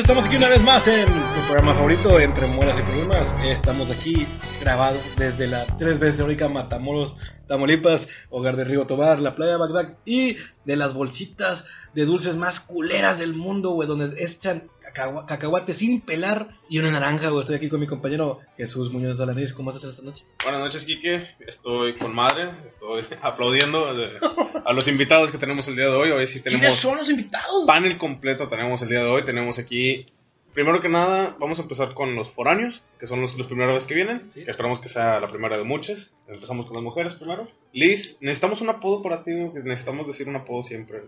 estamos aquí una vez más en programa favorito, Entre Muelas y Problemas. Estamos aquí grabado desde la tres veces rica Matamoros, Tamaulipas, hogar de Río Tobar, la playa de Bagdad y de las bolsitas de dulces más culeras del mundo, güey, donde echan cacahua- cacahuate sin pelar y una naranja, güey. Estoy aquí con mi compañero Jesús Muñoz de la Nariz. ¿Cómo estás esta noche? Buenas noches, Quique. Estoy con madre. Estoy aplaudiendo de- a los invitados que tenemos el día de hoy. Hoy sí ¿Quiénes son los invitados? panel completo. Tenemos el día de hoy. Tenemos aquí, primero que nada, vamos a empezar con los foráneos, que son los, los primeros vez que vienen. Sí. Que esperamos que sea la primera de muchas. Empezamos con las mujeres primero. Liz, necesitamos un apodo para ti. que Necesitamos decir un apodo siempre.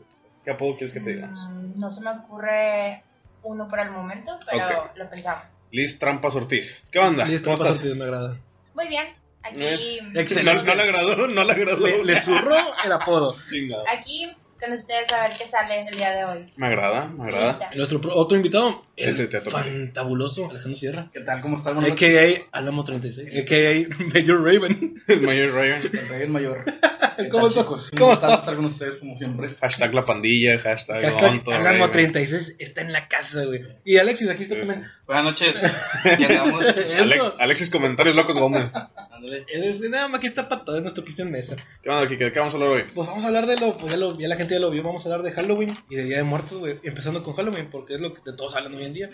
¿Qué apodo quieres que te digamos? Mm, No se me ocurre uno por el momento, pero Ok. lo pensamos. Liz Trampas Ortiz. ¿Qué onda? Listo, ¿Cómo pasa, estás? sí, me agrada. Muy bien, aquí, Bien. Excelente. No, no le agradó, no le agradó. Le, le zurró el apodo. Chingado. aquí con ustedes a ver qué sale el día de hoy. Me agrada, me agrada. Nuestro pro- otro invitado, el Ese te toca. fantabuloso Alejandro Sierra. ¿Qué tal? ¿Cómo están? Buenas noches. A.K.A. Alamo 36. A.K.A. Major Raven. El mayor Ryan. El rey el mayor. ¿Qué ¿Cómo tal, estás? chicos? ¿Cómo estás? estar con ustedes como siempre. Hashtag la pandilla, hashtag, Hashtag Gonto, Alamo Raven. 36 está en la casa, güey. Y Alexis, aquí está Sí, también. Buenas noches. Ya andamos. Ale- Eso. Alexis Comentarios Locos Gómez. Es, nada más aquí está para todo, es nuestro Cristian Mesa. ¿Qué onda, Kike? ¿De qué vamos a hablar hoy? Pues vamos a hablar de lo, pues ya, lo, ya la gente ya lo vio, vamos a hablar de Halloween y de Día de Muertos, güey. Empezando con Halloween, porque es lo que de todos hablan hoy en día.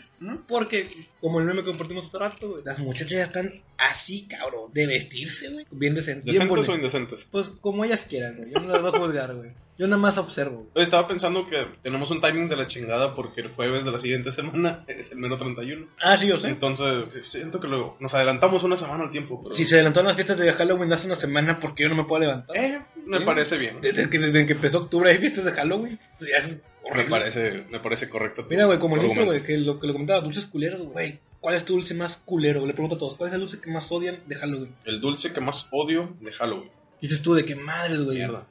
Porque, como el meme que compartimos hace rato, güey, las muchachas ya están así, cabrón, de vestirse, güey. Bien decentes. bien ¿Decentes o indecentes? Pues como ellas quieran, güey. Yo no las voy a juzgar, güey. Yo nada más observo. estaba pensando que tenemos un timing de la chingada porque el jueves de la siguiente semana es el mero 31. Ah, sí, yo sé. Entonces, siento que luego nos adelantamos una semana al tiempo. Pero... Si se adelantaron las fiestas de Halloween hace una semana, porque yo no me puedo levantar? Eh, me Sí. parece bien. Desde que, desde que empezó octubre hay fiestas de Halloween. Es Me parece, me parece correcto. Mira, güey, como el intro, güey, que lo que le comentaba, dulces culeros, güey. ¿Cuál es tu dulce más culero? Le pregunto a todos, ¿cuál es el dulce que más odian de Halloween? El dulce que más odio de Halloween. Dices tú, de qué madres, güey. Mierda.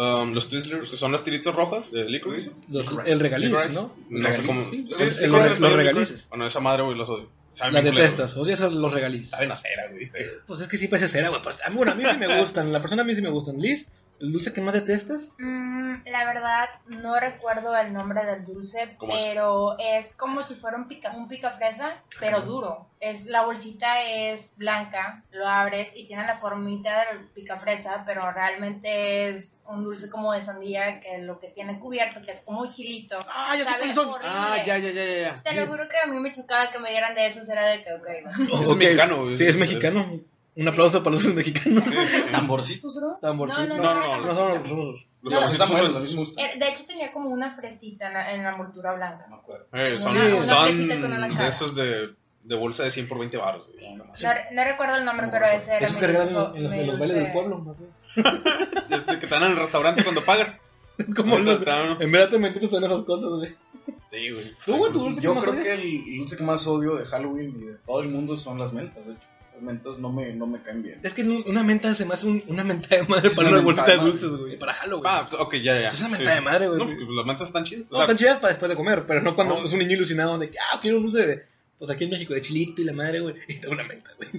Um, los Twizzlers, que son las tiritas rojas de licorice. Los- el regaliz. ¿no? No sé cómo. Sí, Sí, el- sí, el- sí, los regalices. Bueno, esa madre, güey, los odio. Saben Las detestas, odias a los regaliz. Saben a cera, güey. Pues es que sí parece cera, güey. Pues, a mí, bueno, a mí sí me gustan, la persona a mí sí me gustan. Liz, ¿el dulce que más detestas? Mm, la verdad, no recuerdo el nombre del dulce, ¿Cómo es? pero es? como si fuera un pica, un pica fresa, pero duro. Es, la bolsita es blanca, lo abres y tiene la formita del pica fresa, pero realmente es un dulce como de sandía que lo que tiene cubierto, que es como un gilito. Ah, ya sé son. Ah, ya, ya, ya, ya. Te lo juro que a mí me chocaba que me dieran de esos, era de que, ok, Es Ok, mexicano. Sí, es mexicano. Un aplauso para los mexicanos. Sí, sí. ¿Tamborcitos, será? Tamborcito. No, no, no, no son los- Los No, tamborcitos Están son los- gustan. Eh, De hecho tenía como una fresita en la, en la envoltura blanca. No me acuerdo. Eh, son Una- una son de esos de, de bolsa de 100 por 20 baros. güey. Sí. No No, no recuerdo el nombre, pero ese era Esos que regalan en los, en los- los bailes del pueblo. no sé. Desde que te dan en el restaurante cuando pagas. Como Ahorita los, en verdad te metiste en esas cosas, güey. Sí, güey. ¿Tú, güey, tu dulce Yo creo que el dulce que más odio de Halloween y de todo el mundo son las mentas, de hecho. Las mentas no me, no me caen bien. Es que una menta se me hace un- una menta de madre Es para una una bolsita de dulces, güey. Para Halloween. Ah, pues, ok, ya, ya. Es una mentada sí. de madre, güey. No, pues, las mentas están chidas. O No, sea, están chidas para después de comer, pero no cuando No. es un niño ilusionado de que, ah, quiero un dulce de, pues aquí en México, de chilito y la madre, güey, y te da una menta, güey.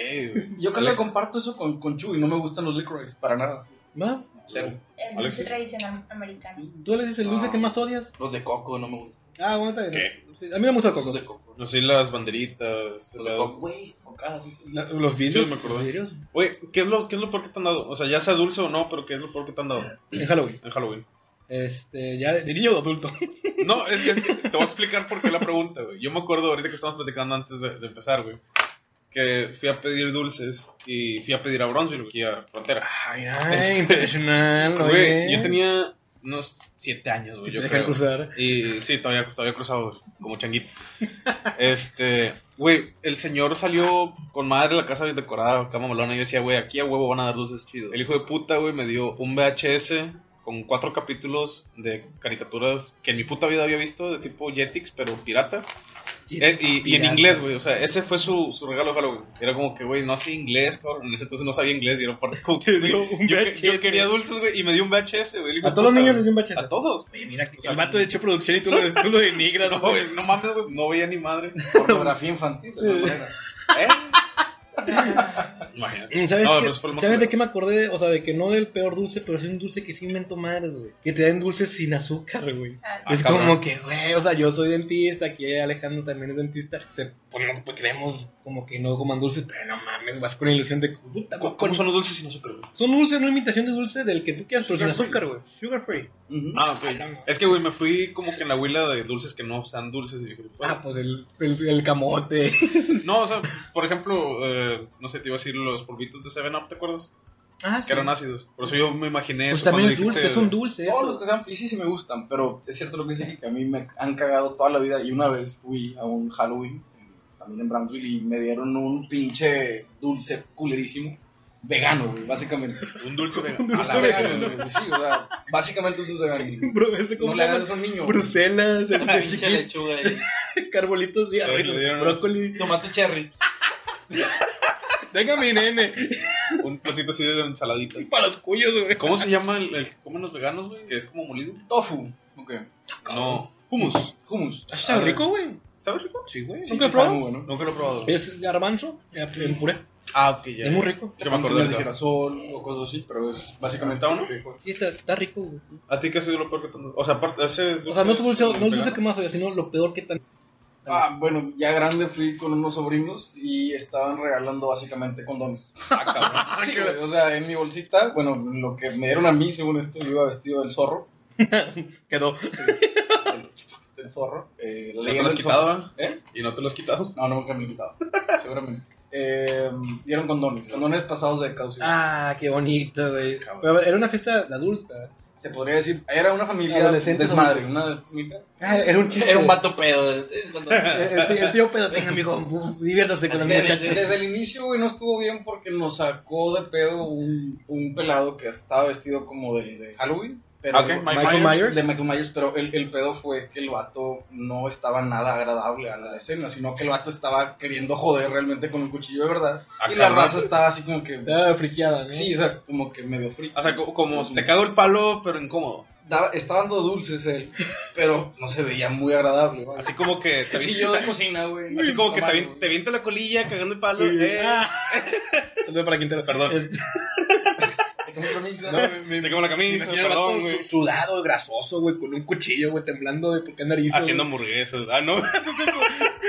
eh, güey. Yo creo que Alex, comparto eso con, con Chuy, no me gustan los licorice, para nada. ¿Va? Cero. El dulce Alexis. tradicional americano. ¿Tú le dices el dulce No. que más odias? Los de coco no me gustan. Ah, bueno, está bien. ¿Qué? Sí, A mí me gusta el Los coco. de coco. No sé, las banderitas. Coco, güey, cocadas. sí, sí. La- los vidrios. Sí, me. Oye, ¿qué es, lo, ¿qué es lo peor que te han dado? O sea, ya sea dulce o no, pero ¿qué es lo peor que te han dado En Halloween. en Halloween? Este, ya de, niño o de adulto. No, es que, es que te voy a explicar por qué la pregunta, güey. Yo me acuerdo ahorita que estamos platicando antes de, de empezar, güey. Que fui a pedir dulces y fui a pedir a Bronzeville, aquí a Frontera. Ay, Este, ay, internacional, Güey, yo tenía unos siete años, Si güey. te yo creo. cruzar. Y sí, todavía, todavía cruzado como changuito. Este, güey, el señor salió con madre de la casa decorada, cama malona, y yo decía, güey, aquí a huevo van a dar dulces chidos. El hijo de puta, güey, me dio un VHS con cuatro capítulos de caricaturas que en mi puta vida había visto, de tipo Jetix, pero pirata. Eh, y, y en inglés, güey, o sea, ese fue su, su regalo de Halloween. Era como que, güey, no hacía inglés, cabrón. En ese entonces no sabía inglés y era parte como que, güey, yo, que- yo VHS. quería dulces, güey, y me dio un VHS, güey. A todos los niños les dio un bache. A todos. Oye, mira, O sea, el vato de hecho producción y tú lo, tú lo denigras, No, güey. no mames, güey, no veía ni madre. Pornografía infantil. ¿Eh? Imagínate. ¿Sabes, No, qué- pero eso fue lo más ¿sabes de qué me acordé? O sea, de que no del peor dulce, pero sí un dulce que sí inventó madres, güey. Que te dan dulces sin azúcar, güey. Ah, Ah, es cabrón. como que, güey, o sea, yo soy dentista, aquí Alejandro también es dentista. Se, pues, no, pues, creemos como que no coman dulces, pero no mames, vas con la ilusión de puta, ¿Cómo, cómo son los dulces sin azúcar, güey? son dulces, no imitación de dulce del que tú quieras, pero sin Sugar azúcar, güey. Sugar free. Ujú. Ah, ok. Es que, güey, me fui como que en la huila de dulces que no sean dulces y dije, Ah, pues el, el, el camote. No, o sea, por ejemplo, eh, no sé, te iba a decir los polvitos de 7-Up, ¿te acuerdas? Ah, Que eran ácidos. Por eso yo me imaginé Pues eso. también es dulce, dijiste- es un dulce. Todos eso. los que sean y sí, sí me gustan, pero es cierto lo que dice que a mí me han cagado toda la vida y una vez fui a un Halloween, en- también en Brownsville, y me dieron un pinche dulce culerísimo, vegano, güey, básicamente. Un dulce vegano. Un dulce vegano. güey. Sí, o sea, básicamente dulces veganos. Bro, ese como No le hagas a un niño. Bruselas, el pinche chiquito, lechuga ahí. carbolitos, dieron- brócoli. Tomate cherry. Venga, mi nene. Un platito así de ensaladita. Para los cuyos, güey. ¿Cómo se llama el, el que comen los veganos, güey? Que es como molido. Tofu. Ok. No, hummus. Hummus. Está rico, güey. ¿Sabes rico? Sí, güey. Sí, ¿Nunca sí, has sabe probado? bueno. Nunca lo he probado. Es garbanzo eh, en puré. Ah, ok, ya. Es muy rico. Yo me acuerdo de girasol o cosas así, pero es básicamente ¿Está uno? Sí, está, está rico, güey. ¿A ti qué ha sido lo peor que te O sea, aparte, ese O sea, no tu dulce, no dulce que más sino lo peor que tan. Ah, bueno, ya grande fui con unos sobrinos y estaban regalando básicamente condones. Ah, cabrón. Sí, güey, o sea, en mi bolsita, bueno, lo que me dieron a mí, según esto, yo iba vestido del zorro. Quedó. Del, del zorro. Eh, la ¿No te lo has quitado, eh? ¿Y no te lo has quitado? No, nunca me he quitado, seguramente. Eh, dieron condones, condones pasados de causa. Ah, qué bonito, güey. Pero era una fiesta de adulta. Se podría decir, era una familia Adolescentes desmadre, una. Ah, era un chiste. Era un vato pedo. El, el- el tío pedo, tenga, amigo. Diviértase con la Desde, muchacha. desde el inicio, güey, no estuvo bien porque nos sacó de pedo un, un pelado que estaba vestido como de, de Halloween. Pero Michael Myers. De Michael Myers, pero el, el pedo fue que el vato no estaba nada agradable a la escena, sino que el vato estaba queriendo joder realmente con un cuchillo de verdad. Ah, y la raza estaba así como que... Estaba friqueada, ¿no? Sí, o sea, como que medio frío. O sea, co- como te cago el palo, pero incómodo. Daba- estaba dando dulces él, pero no se veía muy agradable. güey. Así como que te Cuchillo de cocina, güey. Así como que te, te viento la colilla cagando el palo. Sí. eh. Ah. Saludos para Quintero. Perdón. Es- ¿Qué compromiso? No, me, me quemo la me camisa, el perdón, güey. su- sudado, grasoso, güey, con un cuchillo, güey, temblando de porque nariz. Haciendo hamburguesas. Ah, no.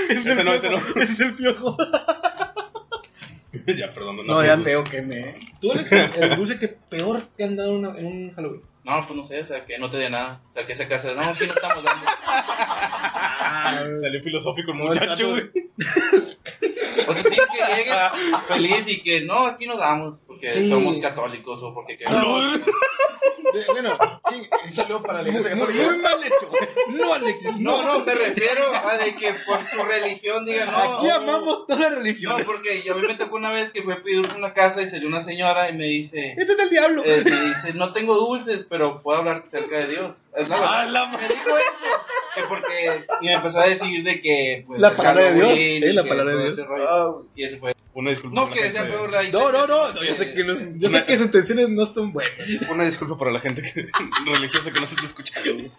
ese no, ese no. Ese es el piojo. ya, perdón. No, No, ya no. Feo que me... ¿Tú, Alex, el dulce que peor te han dado una- en un Halloween? No, pues no sé, o sea, que no te dé nada. O sea, que esa casa, no, aquí no estamos dando. Ah, Salió filosófico el muchacho, güey. O sea, sí, que llegues feliz y que no, aquí no damos porque Sí. somos católicos o porque No. queremos. Bueno, sí, Un saludo para la iglesia católica. muy mal hecho. No, Alexis, No, no, me refiero a de que por su religión digan, no. Aquí amamos todas las No, religiones. porque yo a mí me tocó una vez que fui a pedir dulce a una casa y salió una señora y me dice, Este es el diablo. eh, me dice, no tengo dulces, pero puedo hablar cerca de Dios. Es la verdad. Ah, la me dijo eso. Que porque, y me empezó a decir de que, pues, La palabra de Dios. Sí, y la palabra de Dios. ese. Ah, Y eso fue. Una disculpa. No que sea peor la No, no, no, no, yo sé que, no- yo sé que sus intenciones no son buenas. Una disculpa para la gente que, religiosa que no se está escuchando.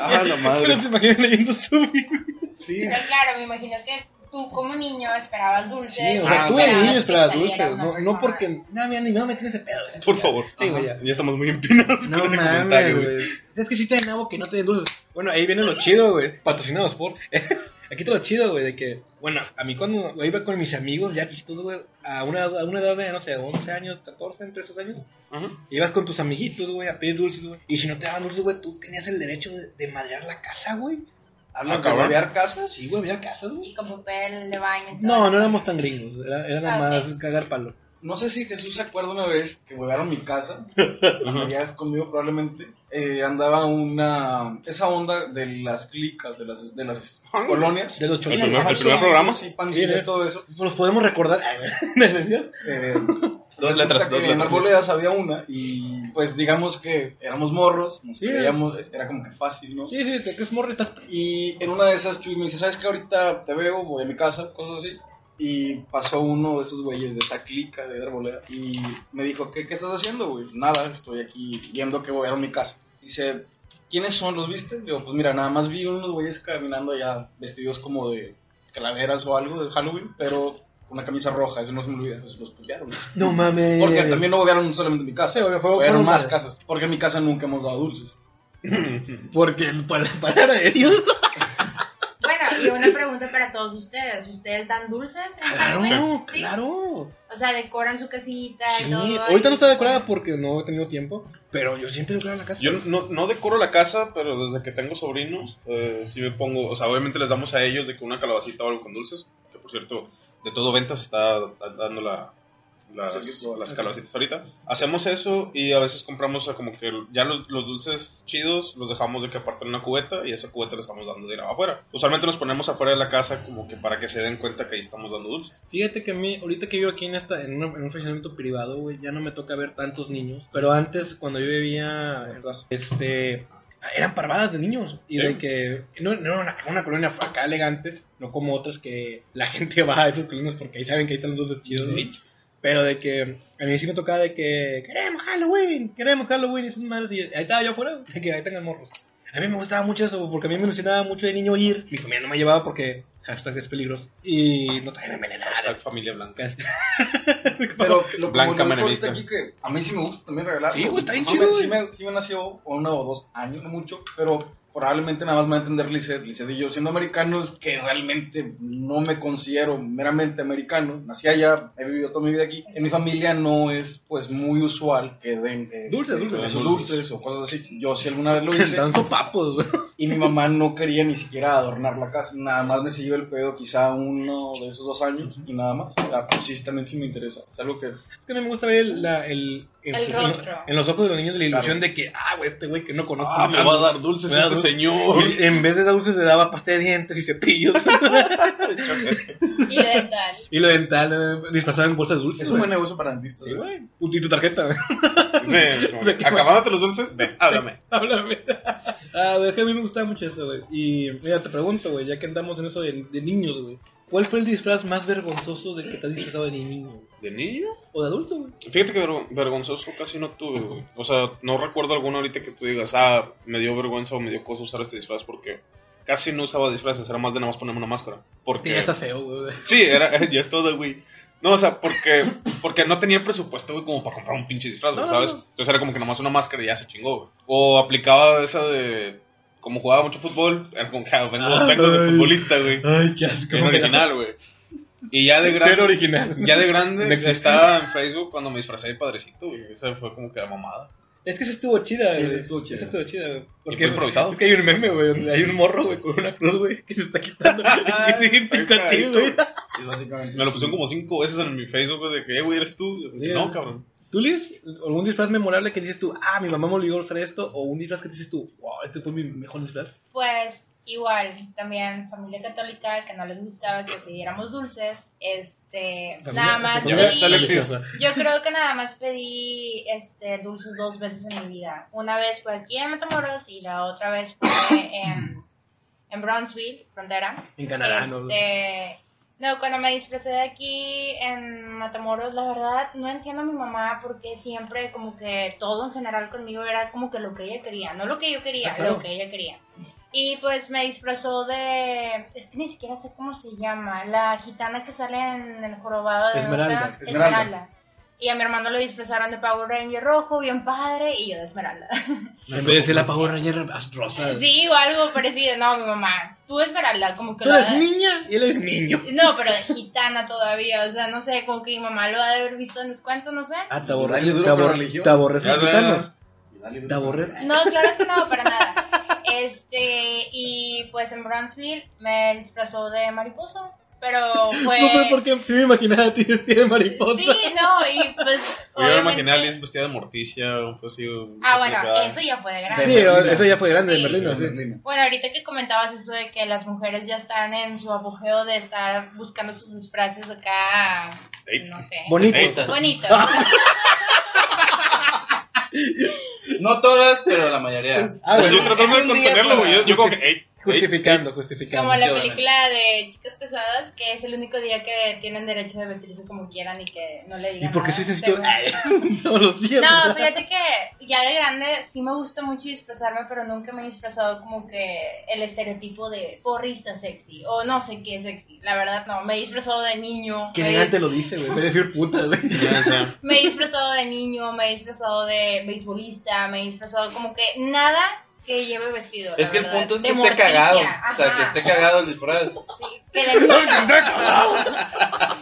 Ah, la madre. Pero se imaginan leyendo su Biblia. Sí. Pero claro, me imagino que tú como niño esperabas dulce. Sí, o sea, Ah, tú de niño esperabas dulces, una no, no porque, no, mira, ni me voy a meter en ese pedo. Por favor. Sí, güey, ya. Ya estamos muy empinados No con ese mames, comentario, güey. Es que sí te nabo que no te den dulces. Bueno, ahí viene lo chido, güey. Patrocinados por. Aquí está lo chido, güey, de que, bueno, a mí cuando iba con mis amigos ya chiquitos, güey, a una, a una edad de, no sé, 11 años, 14, entre esos años, ibas con tus amiguitos, güey, a pedir dulces, güey. Y si no te daban dulces, güey, tú tenías el derecho de, de madrear la casa, güey. ¿Hablas Ah, de cabrón. marear casas? Sí, güey, había casas, güey. Y con papel de baño. y todo. No, no éramos tan gringos, era, era nada Ah, más cagar palo. No sé si Jesús se acuerda una vez que a mi casa, ya es conmigo probablemente, eh, andaba una, esa onda de las clicas, de las, de las colonias. De los El cholinos. primer- Ajá, el primer programa. Sí, pandillas, Sí, todo eso. Nos podemos recordar. ¿De Dios? Eh, Dos letras, dos En letras. Arboledas había una y pues digamos que éramos morros, nos Sí. creíamos, era como que fácil, ¿no? Sí, sí, te crees morro y en una de esas Chuy me dice, ¿sabes qué? Ahorita te veo, voy a mi casa, cosas así. Y pasó uno de esos güeyes de esa clica de Arboleda y me dijo, ¿qué, qué estás haciendo, güey? Nada, estoy aquí viendo que voy a ir a mi casa. Dice, ¿quiénes son? ¿Los viste? Digo, pues mira, nada más vi unos güeyes caminando allá vestidos como de calaveras o algo de Halloween, pero una camisa roja, eso no se me olvida, pues los putearon. No mames. Porque también no huevearon solamente en mi casa, Sí, fue- fueron más casas. Porque en mi casa nunca hemos dado dulces. Porque para la palabra de Dios. Bueno, y una pregunta para todos ustedes. ¿Ustedes dan dulces? en Claro? ¿Sí? claro. O sea, decoran su casita y Sí, todo. ahorita y- no está decorada porque no he tenido tiempo, pero yo siempre decoro la casa. Yo no, no decoro la casa, pero desde que tengo sobrinos, eh, sí me pongo, o sea, obviamente les damos a ellos de que una calabacita o algo con dulces, que por cierto, de todo ventas está dando la, las, las calabacitas ahorita. Hacemos eso y a veces compramos o sea, como que ya los, los dulces chidos los dejamos de que aparten en una cubeta y esa cubeta le estamos dando dinero afuera. Usualmente nos ponemos afuera de la casa como que para que se den cuenta que ahí estamos dando dulces. Fíjate que a mí, ahorita que vivo aquí en, esta, en, una- en un fraccionamiento privado, güey, ya no me toca ver tantos niños. Pero antes, cuando yo vivía, este, eran parvadas de niños. Y de que no, no era una, una colonia acá elegante, no como otras que la gente va a esos colonias porque ahí saben que ahí están los dulces chidos. Pero de que a mí sí me tocaba de que queremos Halloween, queremos Halloween y esas madres. Y ahí estaba yo afuera, de que ahí tengan morros. A mí me gustaba mucho eso, porque a mí me ilusionaba mucho de niño ir. Mi familia no me llevaba porque hashtag es peligroso. Y no traía envenenada. Hashtag familia blanca. Pero lo Blanca como ahorita aquí que a mí sí me gusta también regalar. Sí, güey, está bien chido, me- sí, me, sí me nació uno o dos años, no mucho, pero probablemente nada más me va a entender Lizeth. Lizeth y yo, siendo americanos, que realmente no me considero meramente americano, nací allá, he vivido toda mi vida aquí. En mi familia no es pues muy usual que den eh, Dulces, dulces. dulces o cosas así. Yo si alguna vez lo hice Dan sopapos, güey. y mi mamá no quería ni siquiera adornar la casa, nada más me siguió el pedo quizá uno de esos dos años y nada más. O sea, pues sí, también sí me interesa. Es algo que Es que a mí me gusta ver el, la- el, El en- rostro. En los ojos de los niños la ilusión de que, ah, güey, este güey que no conozco. Ah, me va a dar dulces Me da dulces. Señor. Y en vez de dulces le daba pasta de dientes y cepillos. Y dental. y lo dental, eh, disfrazado en bolsas dulces. es un buen negocio para dentistas. Sí, güey. Y tu tarjeta. Sí, como acabándote los dulces, ven, háblame. Háblame. Ah, güey, es que a mí me gustaba mucho eso, güey. Y mira, te pregunto, güey, ya que andamos en eso de, de niños, güey. ¿Cuál fue el disfraz más vergonzoso de que te has disfrazado de niño? ¿De niño? ¿O de adulto, güey? Fíjate que vergo- vergonzoso casi no tuve, güey. O sea, no recuerdo alguno ahorita que tú digas, ah, me dio vergüenza o me dio cosa usar este disfraz porque casi no usaba disfraces, era más de nada más ponerme una máscara. Porque... Sí, ya estás feo, güey. Sí, era, ya es todo, güey. No, o sea, porque, porque no tenía presupuesto, güey, como para comprar un pinche disfraz, güey, No, no, ¿sabes? no. Entonces era como que nomás una máscara y ya se chingó, güey. O aplicaba esa de... Como jugaba mucho fútbol, era como que ah, vengo, Ay. vengo de futbolista, güey. Ay, qué asco. Original, güey. Y ya de grande... Ser original. Ya de grande De- estaba en Facebook cuando me disfracé de padrecito, güey. Esa fue como que la mamada. Es que esa estuvo chida, Sí, güey. esa estuvo chida. Esa estuvo chida, güey. fue improvisado. Es que hay un meme, güey, hay un morro, güey, con una cruz, güey, que se está quitando. y sigue a ti, güey. Y básicamente. Me lo pusieron como cinco veces en mi Facebook, güey, de que, eh, güey, eres tú. Yo, Sí, no, eh. cabrón. ¿Tú, Liz, algún disfraz memorable que dices tú, ah, mi mamá me obligó a usar esto? O un disfraz que dices tú, wow, este fue mi mejor disfraz. Pues igual, también familia católica que no les gustaba que pidiéramos dulces, este, nada más familia pedí, yo creo que nada más pedí este dulces dos veces en mi vida. Una vez fue aquí en Matamoros y la otra vez fue en, en Brownsville, frontera. En Canadá. Este, no, cuando me disfrazé de aquí en Matamoros, la verdad no entiendo a mi mamá porque siempre como que todo en general conmigo era como que lo que ella quería, no lo que yo quería, Ah, claro. lo que ella quería. Y pues me disfrazó de, es que ni siquiera sé cómo se llama, la gitana que sale en el jorobado de Esmeralda, Esmeralda. Y a mi hermano lo disfrazaron de Power Ranger rojo, bien padre, y yo de Esmeralda. En vez de ser la Power Ranger rosa. sí, o algo parecido. No, mi mamá, tú Esmeralda, como que Tú eres niña y él es niño. no, pero de gitana todavía, o sea, no sé, como que mi mamá lo ha de haber visto en descuento, no sé. Ah, te duro te los ves. gitanos. Te. No, claro que no, para nada. Este, y pues en Brownsville me disfrazó de mariposa, pero fue... No sé por qué sí me imaginaba a ti vestida de mariposa. Sí, no, y pues... Yo me imaginé a Liz vestida de morticia, un así. un Ah, poco bueno, eso ya fue de grande. Sí, eso ya fue grande de Sí. Merlino, sí. Bueno, ahorita que comentabas eso de que las mujeres ya están en su apogeo de estar buscando sus disfraces acá, no sé. Bonito. Bonito. No todas, pero la mayoría. Ah, Pues bueno. yo tratando de contenerlo. Yo, yo como que, ey, Justificando, justificando. Como la película de Chicas Pesadas, que es el único día que tienen derecho de vestirse como quieran y que no le ¿Y digan por qué nada, soy sencillo? Todos los días. No, ¿verdad? fíjate que ya de grande sí me gusta mucho disfrazarme, pero nunca me he disfrazado como que el estereotipo de porrista sexy o no sé qué sexy. La verdad no, me he disfrazado de niño. Qué me he- elegante lo dice, güey. Me decir puta, güey. Me he disfrazado de niño, me he disfrazado de beisbolista, me he disfrazado como que nada que lleve vestido. Es que el verdad. punto es De que esté morticia, cagado. O sea, ajá. que esté cagado el disfraz. Sí, que de.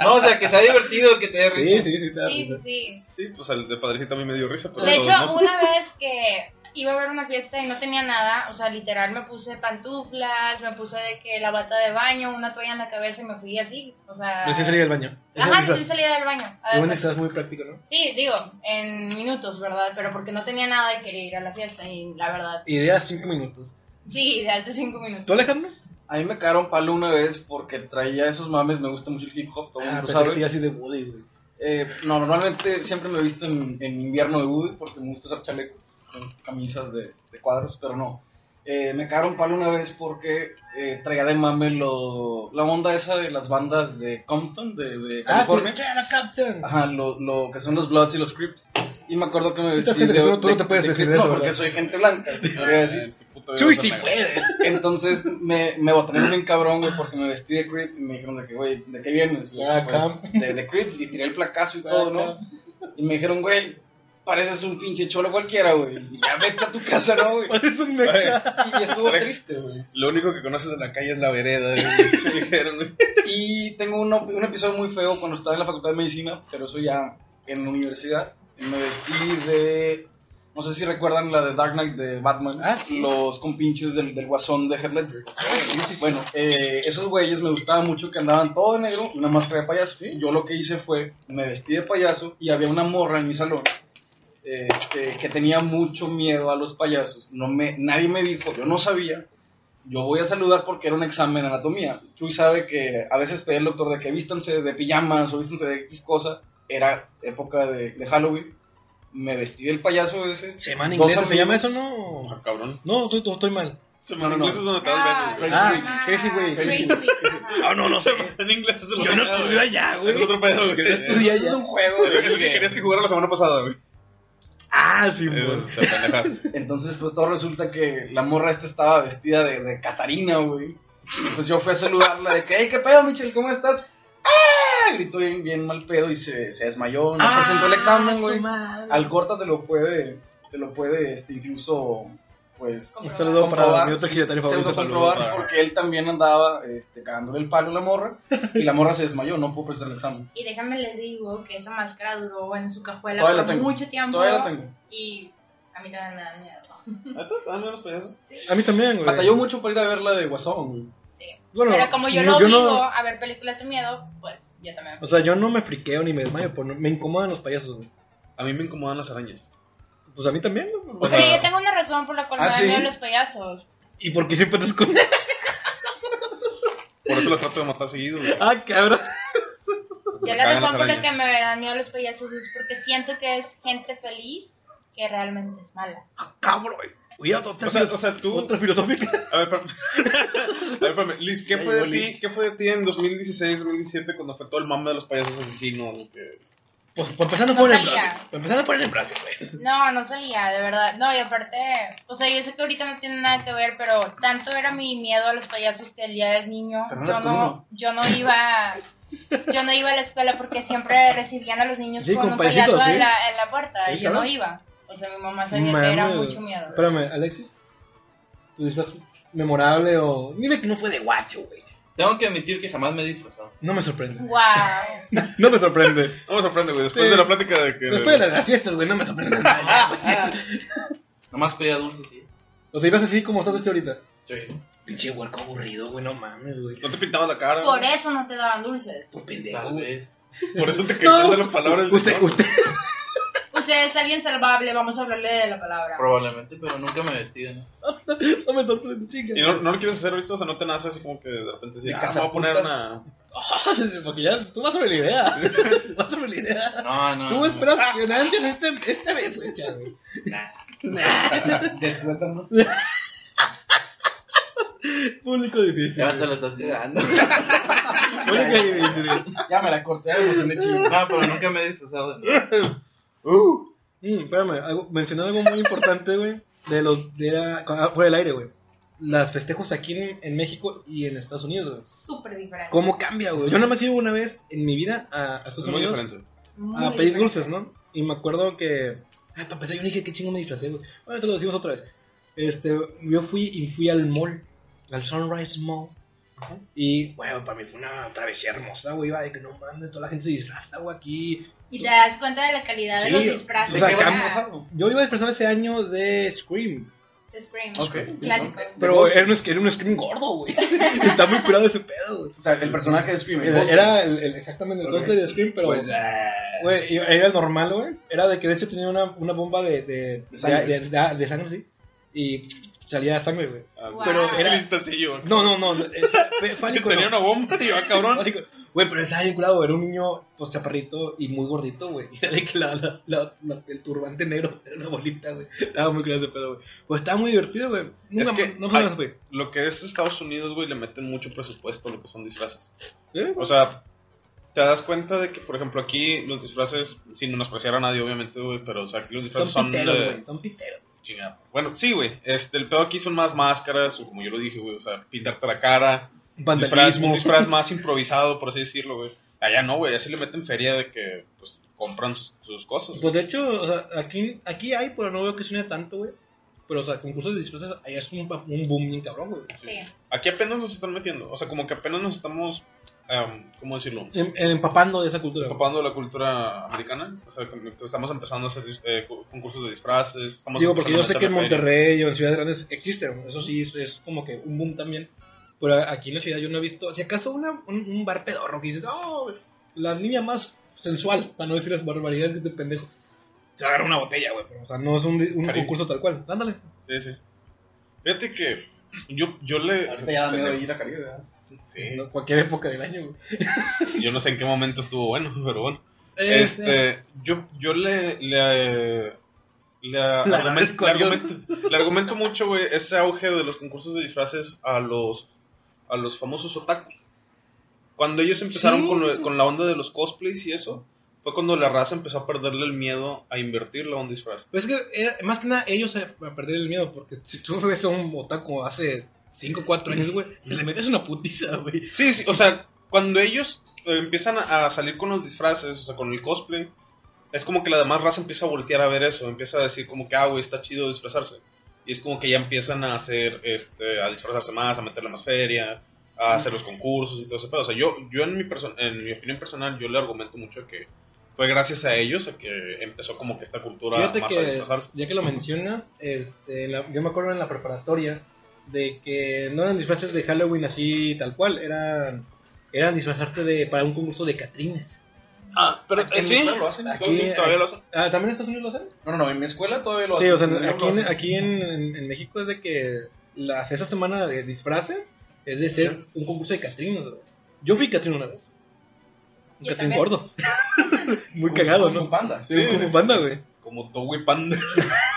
No, o sea, que sea divertido, que te dé Sí, risa. sí, sí. te da Sí, sí, risa. sí. sí, pues el de padrecito a mí me dio risa. Pero De hecho, no. una vez que iba a ver una fiesta y no tenía nada, o sea, literal me puse pantuflas, me puse de que la bata de baño, una toalla en la cabeza y me fui así, o sea... Recién salí del baño. Ajá, recién salida del baño. Un disfraz muy práctico, ¿no? Sí, digo, en minutos, ¿verdad? Pero porque no tenía nada de querer ir a la fiesta y la verdad, Idea 5 minutos. sí, de hace cinco ¿Tú, minutos. Alejandro? A mí me cagaron palo una vez porque traía esos mames, me gusta mucho el hip hop, todo Ah, mundo pensé que sabe. así de Woody, güey. Eh, no, normalmente siempre me he visto en, en invierno de Woody porque me gusta usar chalecos camisas de, de cuadros, pero no. Eh, me cagaron palo una vez porque eh, traía de mame lo, la onda esa de las bandas de Compton, de, de Ah, sí, California. Outta Compton. Ajá, lo, lo que son los Bloods y los Crips. Y me acuerdo que me Sí, vestí de, tú no- tú no te puedes de no, eso, porque ¿verdad? soy gente blanca, se podría decir. Vida Chuy, sí puedes. Entonces me, me botaron bien cabrón, güey, porque me vestí de Crip y me dijeron de que, güey, ¿de qué vienes? güey? Ah, Pues, de, de Crip y tiré el placazo y todo, ¿no? Y me dijeron, güey, pareces un pinche cholo cualquiera, güey. Ya vete a tu casa, ¿no, güey? Es un mexa. Y estuvo Alex. triste, güey. Lo único que conoces de la calle es la vereda. güey. Me dijeron, güey. Y tengo uno- un episodio muy feo cuando estaba en la facultad de medicina, pero eso ya en la universidad. Me vestí de. No sé si recuerdan la de Dark Knight de Batman. Ah, sí. Los compinches del, del guasón de Heath Ledger. Bueno, eh, esos güeyes me gustaba mucho que andaban todo de negro y una máscara de payaso. Yo lo que hice fue, me vestí de payaso y había una morra en mi salón eh, que, tenía mucho miedo a los payasos. No me, nadie me dijo, yo no sabía. Yo voy a saludar porque era un examen de anatomía. Chuy sabe que a veces pedía el doctor de que vístanse de pijamas o vístanse de X cosa. Era época de, de Halloween. Me vestí del payaso ese. Semana inglesa, ¿se llama eso no? Ah, cabrón. No, estoy, estoy mal. Semana No, no. inglés es donde te das besos, güey. Ah, Crazy Week. Crazy ajá. Ah, no, no sé. En inglés es Yo no estudié güey. allá, güey. Es otro pedo, güey. Estudié Es allá. un juego. Es lo que querías que jugara la semana pasada, güey. Ah, sí, pendejaste. Entonces, pues todo resulta que la morra esta estaba vestida de, de Catarina, güey. Y pues yo fui a saludarla de que, hey, ¿qué pedo, Michelle? ¿Cómo estás? ¡Ah! Gritó bien, bien mal pedo y se, se desmayó. No presentó el examen, güey. Al corta te lo puede, te lo puede, este, incluso, pues... Un saludo para mi otro ejidatario sí, favorito. comprobar, para- porque él también andaba este, cagándole el palo a la morra y la morra se desmayó, no pudo presentar el examen. Y déjame les digo que esa máscara duró en su cajuela Todavía la por tengo. mucho tiempo. Todavía la tengo. Y a mí también me da miedo. ¿Neta? ¿Te dan miedo los payasos? A mí también, güey. Batalló mucho para ir a ver la de Guasón, güey. Sí. Bueno, Pero como yo no- yo obligo no- a ver películas de miedo, pues yo también. O sea, yo no me friqueo ni me desmayo, no- me incomodan los payasos, güey. A mí me incomodan las arañas. Pues a mí también, güey. O Pero sea- yo tengo una razón por la cual ¿Ah, me dan sí? miedo los payasos. ¿Y por qué siempre te escondes? Por eso las trato de matar seguido, güey. ah, cabrón. Yo la razón por la que me dan miedo los payasos es porque siento que es gente feliz que realmente es mala. Cabrón. Oye, otra, O sea, o sea, tú- Otra filosófica. A ver, espérame. A ver, espérame. Liz, ¿qué fue de ti? ¿Qué fue de ti en 2016, 2017 cuando fue todo el mame de los payasos asesinos? que- Pues por empezar no No ponen. Por empezar no ponen en brazos, güey. No, no salía, de verdad. No, y aparte, o sea, yo sé que ahorita no tiene nada que ver, pero tanto era mi miedo a los payasos que el día del niño, Pero no yo tú, no, yo no iba, yo no iba a la escuela porque siempre recibían a los niños Sí, con, con un payaso sí. en, la, en la puerta Sí, y yo claro. no iba. O sea, mi mamá sabía que era mucho miedo. Espérame, Alexis. ¿Tu disfraz memorable o.? Dime que no fue de guacho, güey. Tengo que admitir que jamás me he disfrazado. No me sorprende. Wow. No me sorprende. No me sorprende, güey. Después Sí. de la plática de que. Después de las fiestas, güey, no me sorprende nada. güey. Nomás pedía dulces, sí. O sea, ibas así como estás vestido ahorita. Sí. Pinche huerco aburrido, güey, no mames, güey. No te pintabas la cara. Por eso no te daban dulces. Por pendejo. Tal vez. Por eso te quejas de las palabras. del Usted, señor. usted. Usted es alguien salvable, vamos a hablarle de la palabra. Probablemente, pero nunca me he vestido, ¿no? No me sorprende, chica. ¿Y no, no lo quieres hacer ahorita? O sea, no te nace así como que de repente sí. De Ah, me voy a poner una. Porque ya, tú vas sobre la idea. Tú vas sobre la idea. No, no. Tú no. esperas que ansias este, esta vez, güey. Nah. Nah. Descuéntanos. Público difícil. Ya te lo estás tirando. Público difícil. Ya me la corté, me emocioné chido. No, pero nunca me he disfrazado. Uh, Mm, espérame, algo, mencioné algo muy importante, güey. De los. De la, ah, fuera del aire, güey. Las festejos aquí en, en México y en Estados Unidos, güey. Súper diferente. ¿Cómo cambia, güey? Yo nada más ido una vez en mi vida a, a Es Estados muy Unidos diferente. Muy a pedir diferente. dulces, ¿no? Y me acuerdo que. Ay, para empezar, yo dije, ¿qué chingo me disfracé, güey? Bueno, te lo decimos otra vez. Este, yo fui y fui al mall, al Sunrise Mall. Y, bueno, para mí fue una travesía hermosa, güey. Iba de que no mames, toda la gente se disfraza, güey, aquí. Y te das cuenta de la calidad Sí, de los disfraces. o sea, Ah, cam- Yo iba disfrazado ese año de Scream. de Scream. Ok. Clásico. Pero era un, era un Scream gordo, güey. Está muy curado ese pedo, güey. o sea, el personaje de Scream. Era, era el, el- exactamente el Ok. corte de Scream, pero. Pues, ah, Güey, era el normal, güey. Era de que de hecho tenía una, una bomba de, de, De sangre. de, de- de sangre, sí. Y salía sangre, güey. Ah, Wow. Pero era. No, no, no. eh, algo, tenía no. una bomba y va cabrón. Pánico. Güey, pero estaba bien curado. Era un niño, pues chaparrito y muy gordito, güey. Y era de que la, la, la- la- el turbante negro era una bolita, güey. Estaba muy curado ese pedo, güey. Pues estaba muy divertido, güey. Nunca Es que no jamás fui. Lo que es Estados Unidos, güey, le meten mucho presupuesto a lo que son disfraces. ¿Eh? O sea, te das cuenta de que, por ejemplo, aquí los disfraces, sin menospreciar a nadie, obviamente, güey, pero, o sea, aquí los disfraces Son son, piteros, de- güey. Son piteros. Chingada. Bueno, sí, güey. Este, el pedo aquí son más máscaras, o como yo lo dije, güey, o sea, pintarte la cara. Disfraz, un disfraz más improvisado, por así decirlo, güey. Allá no, güey, así le meten feria de que, pues, compran sus, sus cosas. Pues de hecho, o sea, aquí, aquí hay, pero no veo que suene tanto, güey. Pero, o sea, concursos de disfraces, allá es un, un boom bien cabrón, güey. Sí. Aquí apenas nos están metiendo, o sea, como que apenas nos estamos, em, ¿cómo decirlo? Em- Empapando de esa cultura. Empapando de la cultura americana, o sea, estamos empezando a hacer eh, cu- concursos de disfraces. Estamos Digo, porque yo sé que en. Monterrey o en ciudades grandes existen, eso sí, es, es como que un boom también. Pero aquí en la ciudad yo no he visto, si acaso una, un, un bar pedorro que dices, oh, la niña más sensual, para no decir las barbaridades que este pendejo. Se agarra una botella, güey, pero, o sea, no es un, un concurso tal cual. Ándale. Sí, sí. Fíjate que yo, yo le... ahorita ya da miedo ir a Caribe, ¿verdad? Sí. Cualquier época del año, güey. Yo no sé en qué momento estuvo bueno, pero bueno. Este, Este, yo, yo le, le, argumento, le, a argumento, le argumento mucho, güey, ese auge de los concursos de disfraces a los, a los famosos otakus. Cuando ellos empezaron Sí, con, lo- sí. con la onda de los cosplays y eso, fue cuando la raza empezó a perderle el miedo a invertir la onda de disfraz. Pues es que era- más que nada ellos a, a perder el miedo, porque si tú ves a un otaku hace 5 o 4 años, güey, le metes una putiza, güey. Sí, sí, o sea, cuando ellos eh, empiezan a, a salir con los disfraces, o sea, con el cosplay, es como que la demás raza empieza a voltear a ver eso, empieza a decir como que, ah, güey, está chido disfrazarse. Y es como que ya empiezan a hacer, este, a disfrazarse más, a meterle más feria, a hacer los concursos y todo ese pedo. O sea, yo, yo en mi, en mi opinión personal, yo le argumento mucho que fue gracias a ellos a que empezó como que esta cultura Fíjate más a que, disfrazarse. ya que lo mencionas, este, la- yo me acuerdo en la preparatoria de que no eran disfraces de Halloween así tal cual, eran, eran disfrazarte de, para un concurso de Catrines. Ah, pero En mi escuela lo hacen. Aquí- sí, todavía lo hacen. Ah, ¿También en Estados Unidos lo hacen? No, no, no, en mi escuela todavía lo Sí, hacen. o sea, aquí, en, aquí en, en- en México es de que las, esa semana de disfraces es de ser un concurso de Catrinas. güey. Yo fui Catrín una vez. Un Catrín gordo. Muy cagado, ¿no? Panda. Sí, un Kung Panda, güey. Como Towie Panda.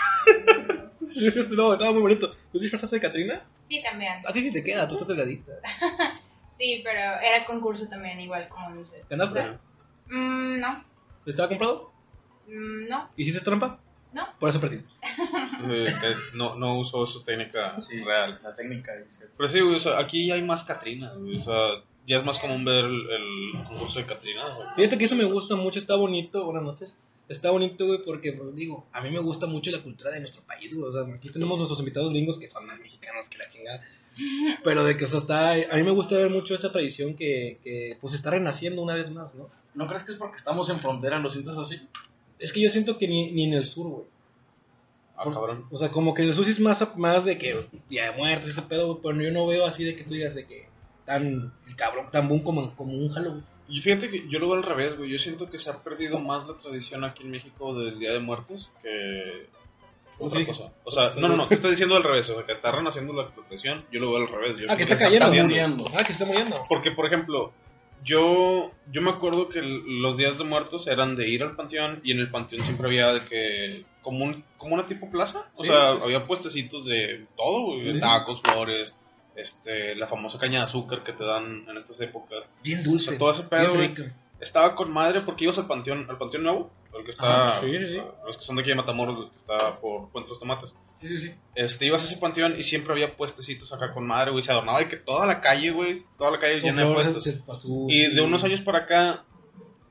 no, estaba muy bonito. ¿Tú disfrazaste de Catrina? Sí, también. A ti sí te queda, tú estás delgadita. Sí, pero era concurso también, igual como dices. ¿Ganaste? O sea, mm, no, ¿Estaba comprado? mm, no, ¿Hiciste trampa? no. Por eso perdiste. Eh, eh, no, no usó su técnica Sí, real. La técnica dice. Pero sí, güey, o sea, aquí hay más Catrina, güey, o sea, ya es más común ver el, el concurso de Catrina, güey. Fíjate que eso me gusta mucho, está bonito. Buenas noches. Está bonito, güey, porque, pues, digo, a mí me gusta mucho la cultura de nuestro país, güey. O sea, aquí tenemos nuestros invitados gringos que son más mexicanos que la chingada. Pero de que, o sea, está. A mí me gusta ver mucho esa tradición que, que pues, está renaciendo una vez más, ¿no? ¿No crees que es porque estamos en frontera? ¿Lo sientes así? Es que yo siento que ni, ni en el sur, güey. Ah, cabrón. O sea, como que en el sur sí es más, más de que Día de Muertos, ese pedo, güey. Pero yo no veo así de que tú digas de que tan cabrón, tan boom como, como un Halloween. Y fíjate que yo lo veo al revés, güey, yo siento que se ha perdido más la tradición aquí en México del Día de Muertos que otra Sí. cosa. O sea, no, no, no, que está diciendo al revés, o sea, que está renaciendo la tradición, yo lo veo al revés. Yo Ah, que está cayendo. perdiendo. Ah, que está muriendo. Porque, por ejemplo, yo, yo me acuerdo que los días de muertos eran de ir al panteón y en el panteón siempre había de que, como, un, como una tipo plaza. O Sí, sea, sí. había puestecitos de todo, güey, tacos, flores, este, la famosa caña de azúcar que te dan en estas épocas. Bien O dulce. sea, todo ese pedo, bien güey. rico. Estaba con madre porque ibas al panteón, al panteón nuevo, el que está, Ajá, sí, sí, sí. los que son de aquí de Matamoros, que está por Puente los Tomates. Sí, sí, sí. Este, ibas a ese panteón y siempre había puestecitos acá con madre, güey, se adornaba de que toda la calle, güey, toda la calle llena de puestos. el Y de unos años para acá,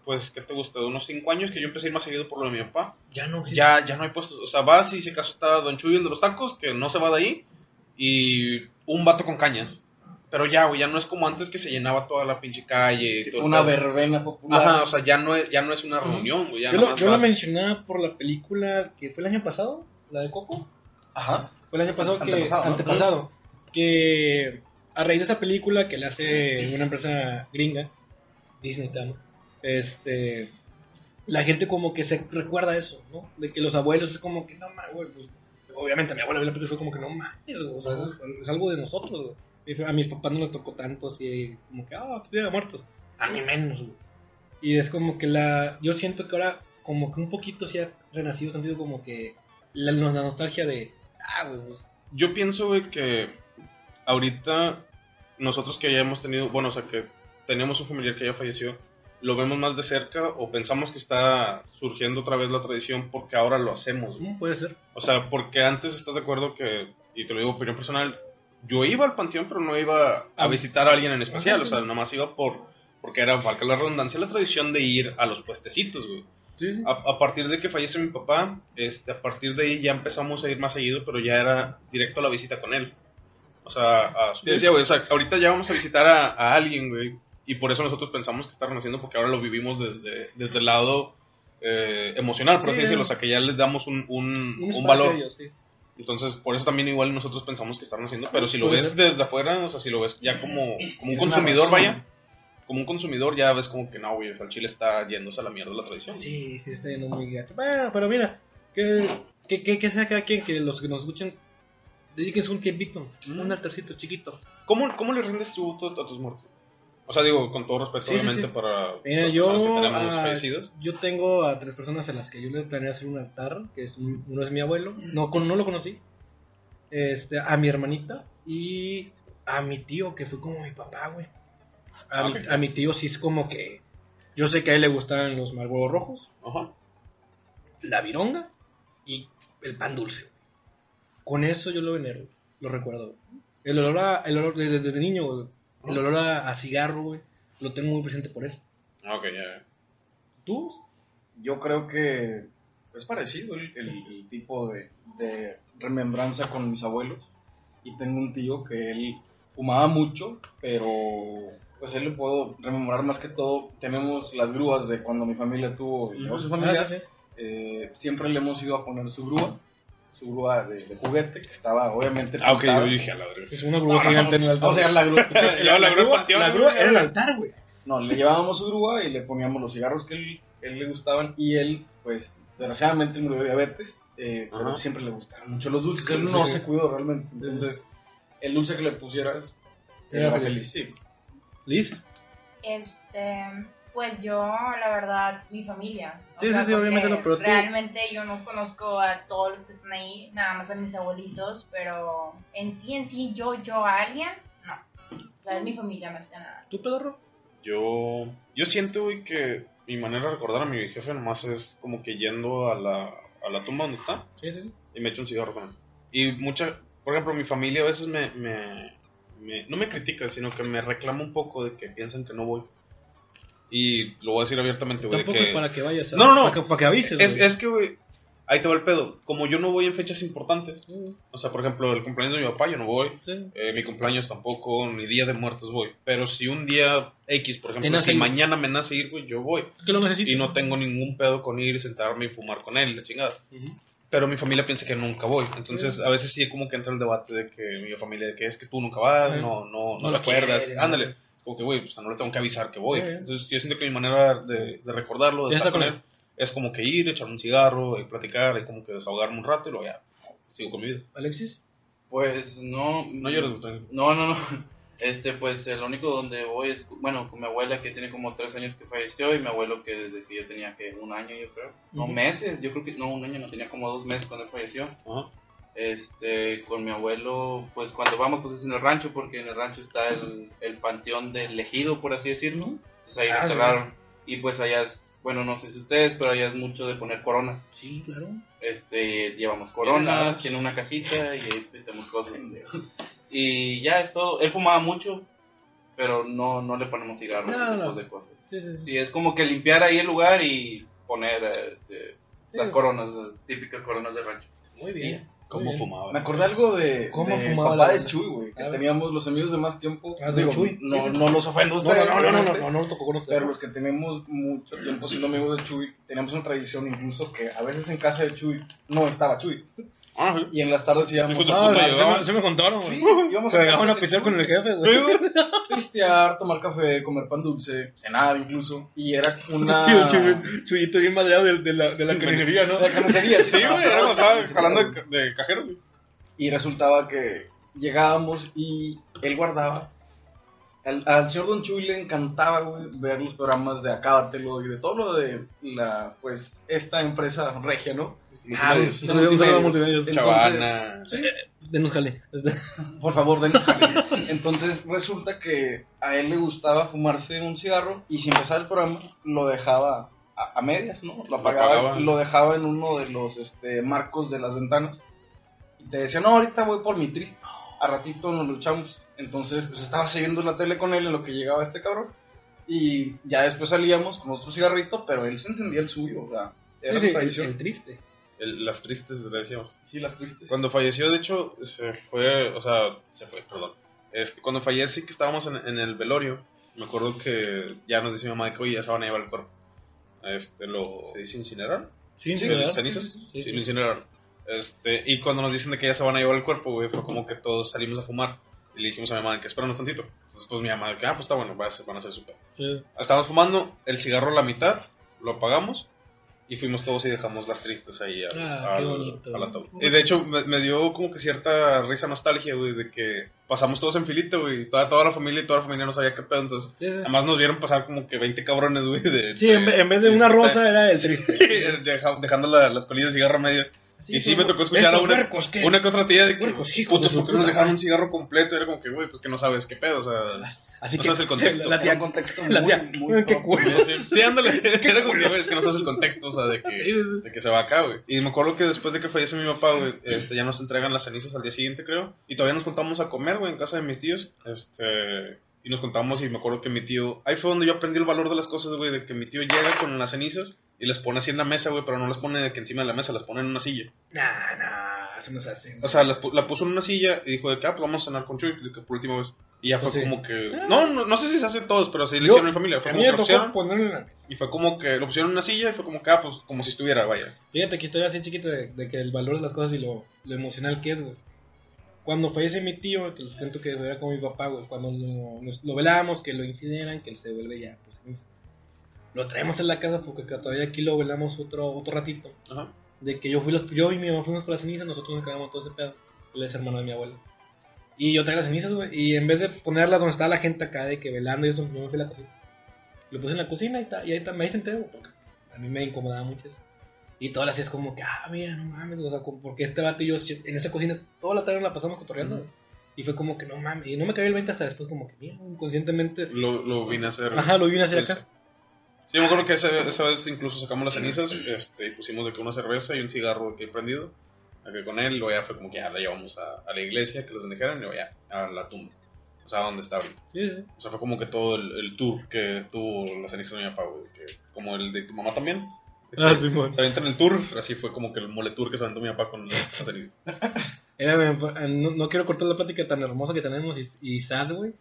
pues, ¿qué te gusta? De unos 5 años que yo empecé a ir más seguido por lo de mi papá. Ya no. Ya, ya no hay puestos. O sea, vas y si acaso está Don Chuy, el de los tacos, que no se va de ahí. Y un vato con cañas. Pero ya, güey, ya no es como antes que se llenaba toda la pinche calle. y todo Una pedo. verbena popular. Ajá, o sea, ya no es, ya no es una reunión, güey. ya Yo, lo, yo lo vas. mencionaba por la película que fue el año pasado, la de Coco. Ajá. Fue el año pasado que. Antepasado, ¿no? antepasado, Que a raíz de esa película que le hace una empresa gringa, Disney Channel, este. La gente como que se recuerda eso, ¿no? De que los abuelos es como que no mames, güey. Pues, obviamente a mi abuela vio la película y fue como que no mames, O sea, es, algo de nosotros, A mis papás no les tocó tanto así, como que, ah, de muertos. A mí menos. Y es como que la. Yo siento que ahora, como que un poquito se ha renacido, sentido como que la, nostalgia de. Ah, güey, pues, Yo pienso, que ahorita nosotros que ya hemos tenido, bueno, o sea, que tenemos un familiar que ya falleció, lo vemos más de cerca o pensamos que está surgiendo otra vez la tradición porque ahora lo hacemos. güey. mm, puede ser. O sea, porque antes estás de acuerdo que, y te lo digo opinión personal, yo iba al panteón, pero no iba a Ah. visitar a alguien en especial, Ajá, o sea, nada más iba por, porque era, valga la redundancia, la tradición de ir a los puestecitos, güey. Sí, sí. A, a partir de que fallece mi papá, este, a partir de ahí ya empezamos a ir más seguido, pero ya era directo a la visita con él. O sea, a su- decía, güey, o sea, ahorita ya vamos a visitar a, a alguien, güey, y por eso nosotros pensamos que está renaciendo, porque ahora lo vivimos desde, desde el lado eh, emocional, por Sí, así decirlo, o sea, que ya les damos un, un, Un un espacio valor. a ellos, sí. Entonces, por eso también igual nosotros pensamos que está renaciendo, pero si lo Puede ves ser. desde afuera, o sea, si lo ves ya como, como un consumidor, vaya, como un consumidor ya ves como que no, güey, el chile está yéndose a la mierda la tradición. Sí, sí, está yendo muy gacho. Bueno, pero mira, que, que, que, que sea cada quien, que los que nos escuchen, dedíquense un tiempito, Mm. un altarcito chiquito. ¿Cómo, ¿Cómo le rindes tributo a tus muertos? O sea, digo, con todo respeto, Sí, obviamente, sí. para Mira, yo, personas que tenemos ah, fallecidos. yo tengo a tres personas a las que yo le planeé hacer un altar, que es un- uno es mi abuelo, no, con- no lo conocí, este, a mi hermanita y a mi tío, que fue como mi papá, güey. A, Ah, mi, a tío sí es como que, yo sé que a él le gustan los marlboros rojos, Ajá. la vironga y el pan dulce. Con eso yo lo venero, lo recuerdo. El olor, a, el olor desde, desde niño, güey, el olor a, a cigarro, güey, lo tengo muy presente por eso. Ah, Ok, ya. ¿Tú? Yo creo que es parecido el, el- el tipo de, de remembranza con mis abuelos. Y tengo un tío que él fumaba mucho, pero pues él le puedo rememorar más que todo. Tenemos las grúas de cuando mi familia tuvo y su familia. Ah, sí, sí. Eh, siempre le hemos ido a poner su grúa, grúa de, de juguete, que estaba obviamente Ah, ok, yo dije a la verga. Es una grúa gigante en el altar. Vamos a llevar la grúa. La grúa era el altar, güey. No, le llevábamos su grúa y le poníamos los cigarros que él, le gustaban y él, pues, desgraciadamente murió de diabetes, eh, pero siempre le gustaban mucho los dulces. Él no sí. se cuidó realmente. Entonces, el dulce que le pusieras Era era feliz. feliz. Sí. Liz. Este, pues yo, la verdad, mi familia. O Sí, sí, sí, obviamente no, pero Realmente yo no conozco a todos los que están ahí, nada más a mis abuelitos, pero en sí, en sí, yo, yo a alguien, no. O sea, es mi familia más que nada. ¿Tú, pedorro? Yo, yo siento, güey, que mi manera de recordar a mi jefe nomás es como que yendo a la, a la tumba donde está Sí, sí, sí. y me echo un cigarro con él. Y mucha, por ejemplo, mi familia a veces me, me, me- no me critica, sino que me reclama un poco de que piensan que no voy. Y lo voy a decir abiertamente, güey. de Tampoco que- es para que vayas a... No, no, no. Para que, para que avises, Es, es que, güey, ahí te va el pedo. Como yo no voy en fechas importantes, o sea, por ejemplo, el cumpleaños de mi papá, yo no voy. sí. Eh, mi cumpleaños tampoco, ni día de muertos voy. Pero si un día X, por ejemplo, si ir. mañana me nace ir, güey, yo voy. Que lo necesitas. Y no tengo ningún pedo con ir y sentarme y fumar con él, la chingada. Pero mi familia piensa que nunca voy. Entonces, a veces sí como que entra el debate de que mi familia, de que es que tú nunca vas, no, no, no, No te acuerdas. Ándale. Como que, güey, pues no le tengo que avisar que voy. Entonces, yo siento que mi manera de, de recordarlo, de estar con él, es como que ir, echarme un cigarro, y platicar, y como que desahogarme un rato y luego ya, sigo con mi vida. Alexis. Pues no. No llores. No, no, no. Este, pues el único donde voy es, bueno, con mi abuela que tiene como tres años que falleció y mi abuelo que desde que yo tenía que un año, yo creo. No, meses, yo creo que, no, un año, no tenía como dos meses cuando él falleció. Ajá. Este, con mi abuelo, pues cuando vamos, pues es en el rancho, porque en el rancho está el, el panteón del ejido, por así decirlo. Pues ahí Ah, lo sí. enterraron. Y pues allá es, bueno, no sé si ustedes, pero allá es mucho de poner coronas. Sí, claro. Este, llevamos coronas, tiene una casita y ahí metemos cosas. Y ya es todo. Él fumaba mucho, pero no, no le ponemos cigarros No, ese tipo no. de cosas. Sí, sí, sí. Sí, es como que limpiar ahí el lugar y poner este, las coronas, las típicas coronas de rancho. Muy bien. ¿Cómo bien. fumaba? Me acordé algo de, ¿Cómo de fumaba papá la de? Chuy, güey. Que A ver. teníamos los amigos de más tiempo. Ah, de Digo, Chuy. No, Sí, sí, no los ofendo a No, no, no, no, no, no, no, no tocó conocer. Pero los que tenemos mucho tiempo siendo amigos de Chuy, teníamos una tradición incluso que a veces en casa de Chuy no estaba Chuy. Ah, sí. Y en las tardes íbamos Ah, se, me, se me contaron, güey. Sí, íbamos Se a a pistear con el jefe, güey. pistear, tomar café, comer pan dulce, cenar incluso. Y era una. Chuyito bien madreado de, de la, de la carnicería, ¿no? De la carnicería, Sí, güey, estaba jalando de, de cajero, güey. Y resultaba que llegábamos y él guardaba. Al, al señor Don Chuy le encantaba, güey, ver los programas de Acábatelo y de todo lo de la, pues, esta empresa regia, ¿no? Ah, Multimedios. Entonces, Chavana. sí, Denos jale. por favor, denos jale. Entonces resulta que a él le gustaba fumarse un cigarro y si empezaba el programa lo dejaba a, a medias, ¿no? Lo apagaba, apagaba. lo dejaba en uno de los este, marcos de las ventanas y te decía, no, ahorita voy por mi triste, a ratito nos luchamos. Entonces, pues estaba siguiendo la tele con él en lo que llegaba este cabrón y ya después salíamos con otro cigarrito, pero él se encendía el suyo, o sea, era Sí, el triste. El- las tristes, le decíamos. Sí, las tristes. Cuando falleció, de hecho, se fue, o sea, se fue, perdón. Este, cuando fallece, que estábamos en, en el velorio, me acuerdo que ya nos decía mi mamá que, oye, ya se van a llevar el cuerpo. Este, lo, ¿se dice incinerar? Sí, ¿verdad? cenizas. Sí, sí, Sí, lo incineraron. Este, y cuando nos dicen de que ya se van a llevar el cuerpo, güey, fue como que todos salimos a fumar. Y le dijimos a mi mamá que espéranos tantito. Entonces, pues mi mamá, que, ah, pues está bueno, va a ser- van a hacer su pedo. Sí. Estábamos fumando, el cigarro a la mitad, lo apagamos y fuimos todos y dejamos las tristes ahí al, Ah, al- ataúd. Y de hecho me, me dio como que cierta risa nostalgia, güey, de que pasamos todos en filito, güey, toda, toda la familia y toda la familia no sabía qué pedo, entonces Sí, sí. además nos vieron pasar como que 20 cabrones, güey, de... Sí, en, ve- en vez de una rosa era el triste. Deja- dejando la- las colillas de cigarro a y sí, me tocó escuchar a una, ¿qué? una que otra tía de que, Puercos, hijos de puto, su ¿por qué nos dejaron un cigarro completo? Y era como que, güey, pues que no sabes qué pedo, o sea... Así no que sabes el contexto. La tía, contexto la muy, tía, muy qué propio. culo. Sí, sí, ándale. Era como que, güey, es que no sabes el contexto, o sea, de que, de que se va acá, güey. Y me acuerdo que después de que fallece mi papá, güey, este, ya nos entregan las cenizas al día siguiente, creo. Y todavía nos juntamos a comer, güey, en casa de mis tíos. Este, y nos contamos y me acuerdo que mi tío, ahí fue donde yo aprendí el valor de las cosas, güey, de que mi tío llega con las cenizas y las pone así en la mesa, güey, pero no las pone de que encima de la mesa, las pone en una silla. Nah, nah, eso no se hace. O sea, las la puso en una silla y dijo de que, ah, pues vamos a cenar con Chuy, que por última vez. Y ya fue Pues sí. como que... No, no, no sé si se hace todos, pero sí lo Yo- hicieron en familia. Fue a como mí que pusieron, y fue como que lo pusieron en una silla y fue como que, ah, pues como si estuviera, vaya. Fíjate que estoy así chiquito de, de que el valor de las cosas y lo, lo emocional que es, güey. Cuando fallece mi tío, que les cuento que era como mi papá, güey, cuando lo, nos- lo velamos, que lo incineran, que él se vuelve ya, pues, lo traemos en la casa porque que todavía aquí lo velamos otro, otro ratito. Ajá. De que yo fui los, yo y mi mamá fuimos por las cenizas, nosotros nos quedamos todo ese pedo. Él es hermano de mi abuelo. Y yo traía las cenizas, güey, y en vez de ponerlas donde estaba la gente acá de que velando y eso, yo me fui a la cocina. Lo puse en la cocina y, ta- y ahí, ta- me ahí senté, porque a mí me incomodaba mucho eso. Y todas las es como que, ah, mira, no mames, o sea, porque este vato y yo en esa cocina toda la tarde la pasamos cotorreando. Y fue como que no mames, y no me cayó el 20 hasta después, como que, mira, inconscientemente. Lo, lo vine a hacer. Ajá, lo vine a hacer Sí, acá. sí. Yo me acuerdo que esa, esa vez incluso sacamos las cenizas este, y pusimos de que una cerveza y un cigarro que he prendido acá con él. Luego ya fue como que ya la llevamos a, a la iglesia, que los bendijeron, y luego ya a la tumba. O sea, donde está ahorita. Sí, sí. O sea, fue como que todo el, el tour que tuvo las cenizas de mi papá, güey. que- Como el de tu mamá también. Ah, sí, man. Se aventan el tour, así fue como que el mole tour que se aventó mi papá con. Era, güey, pues, eh, no, no quiero cortar la plática tan hermosa que tenemos y, y sad, güey.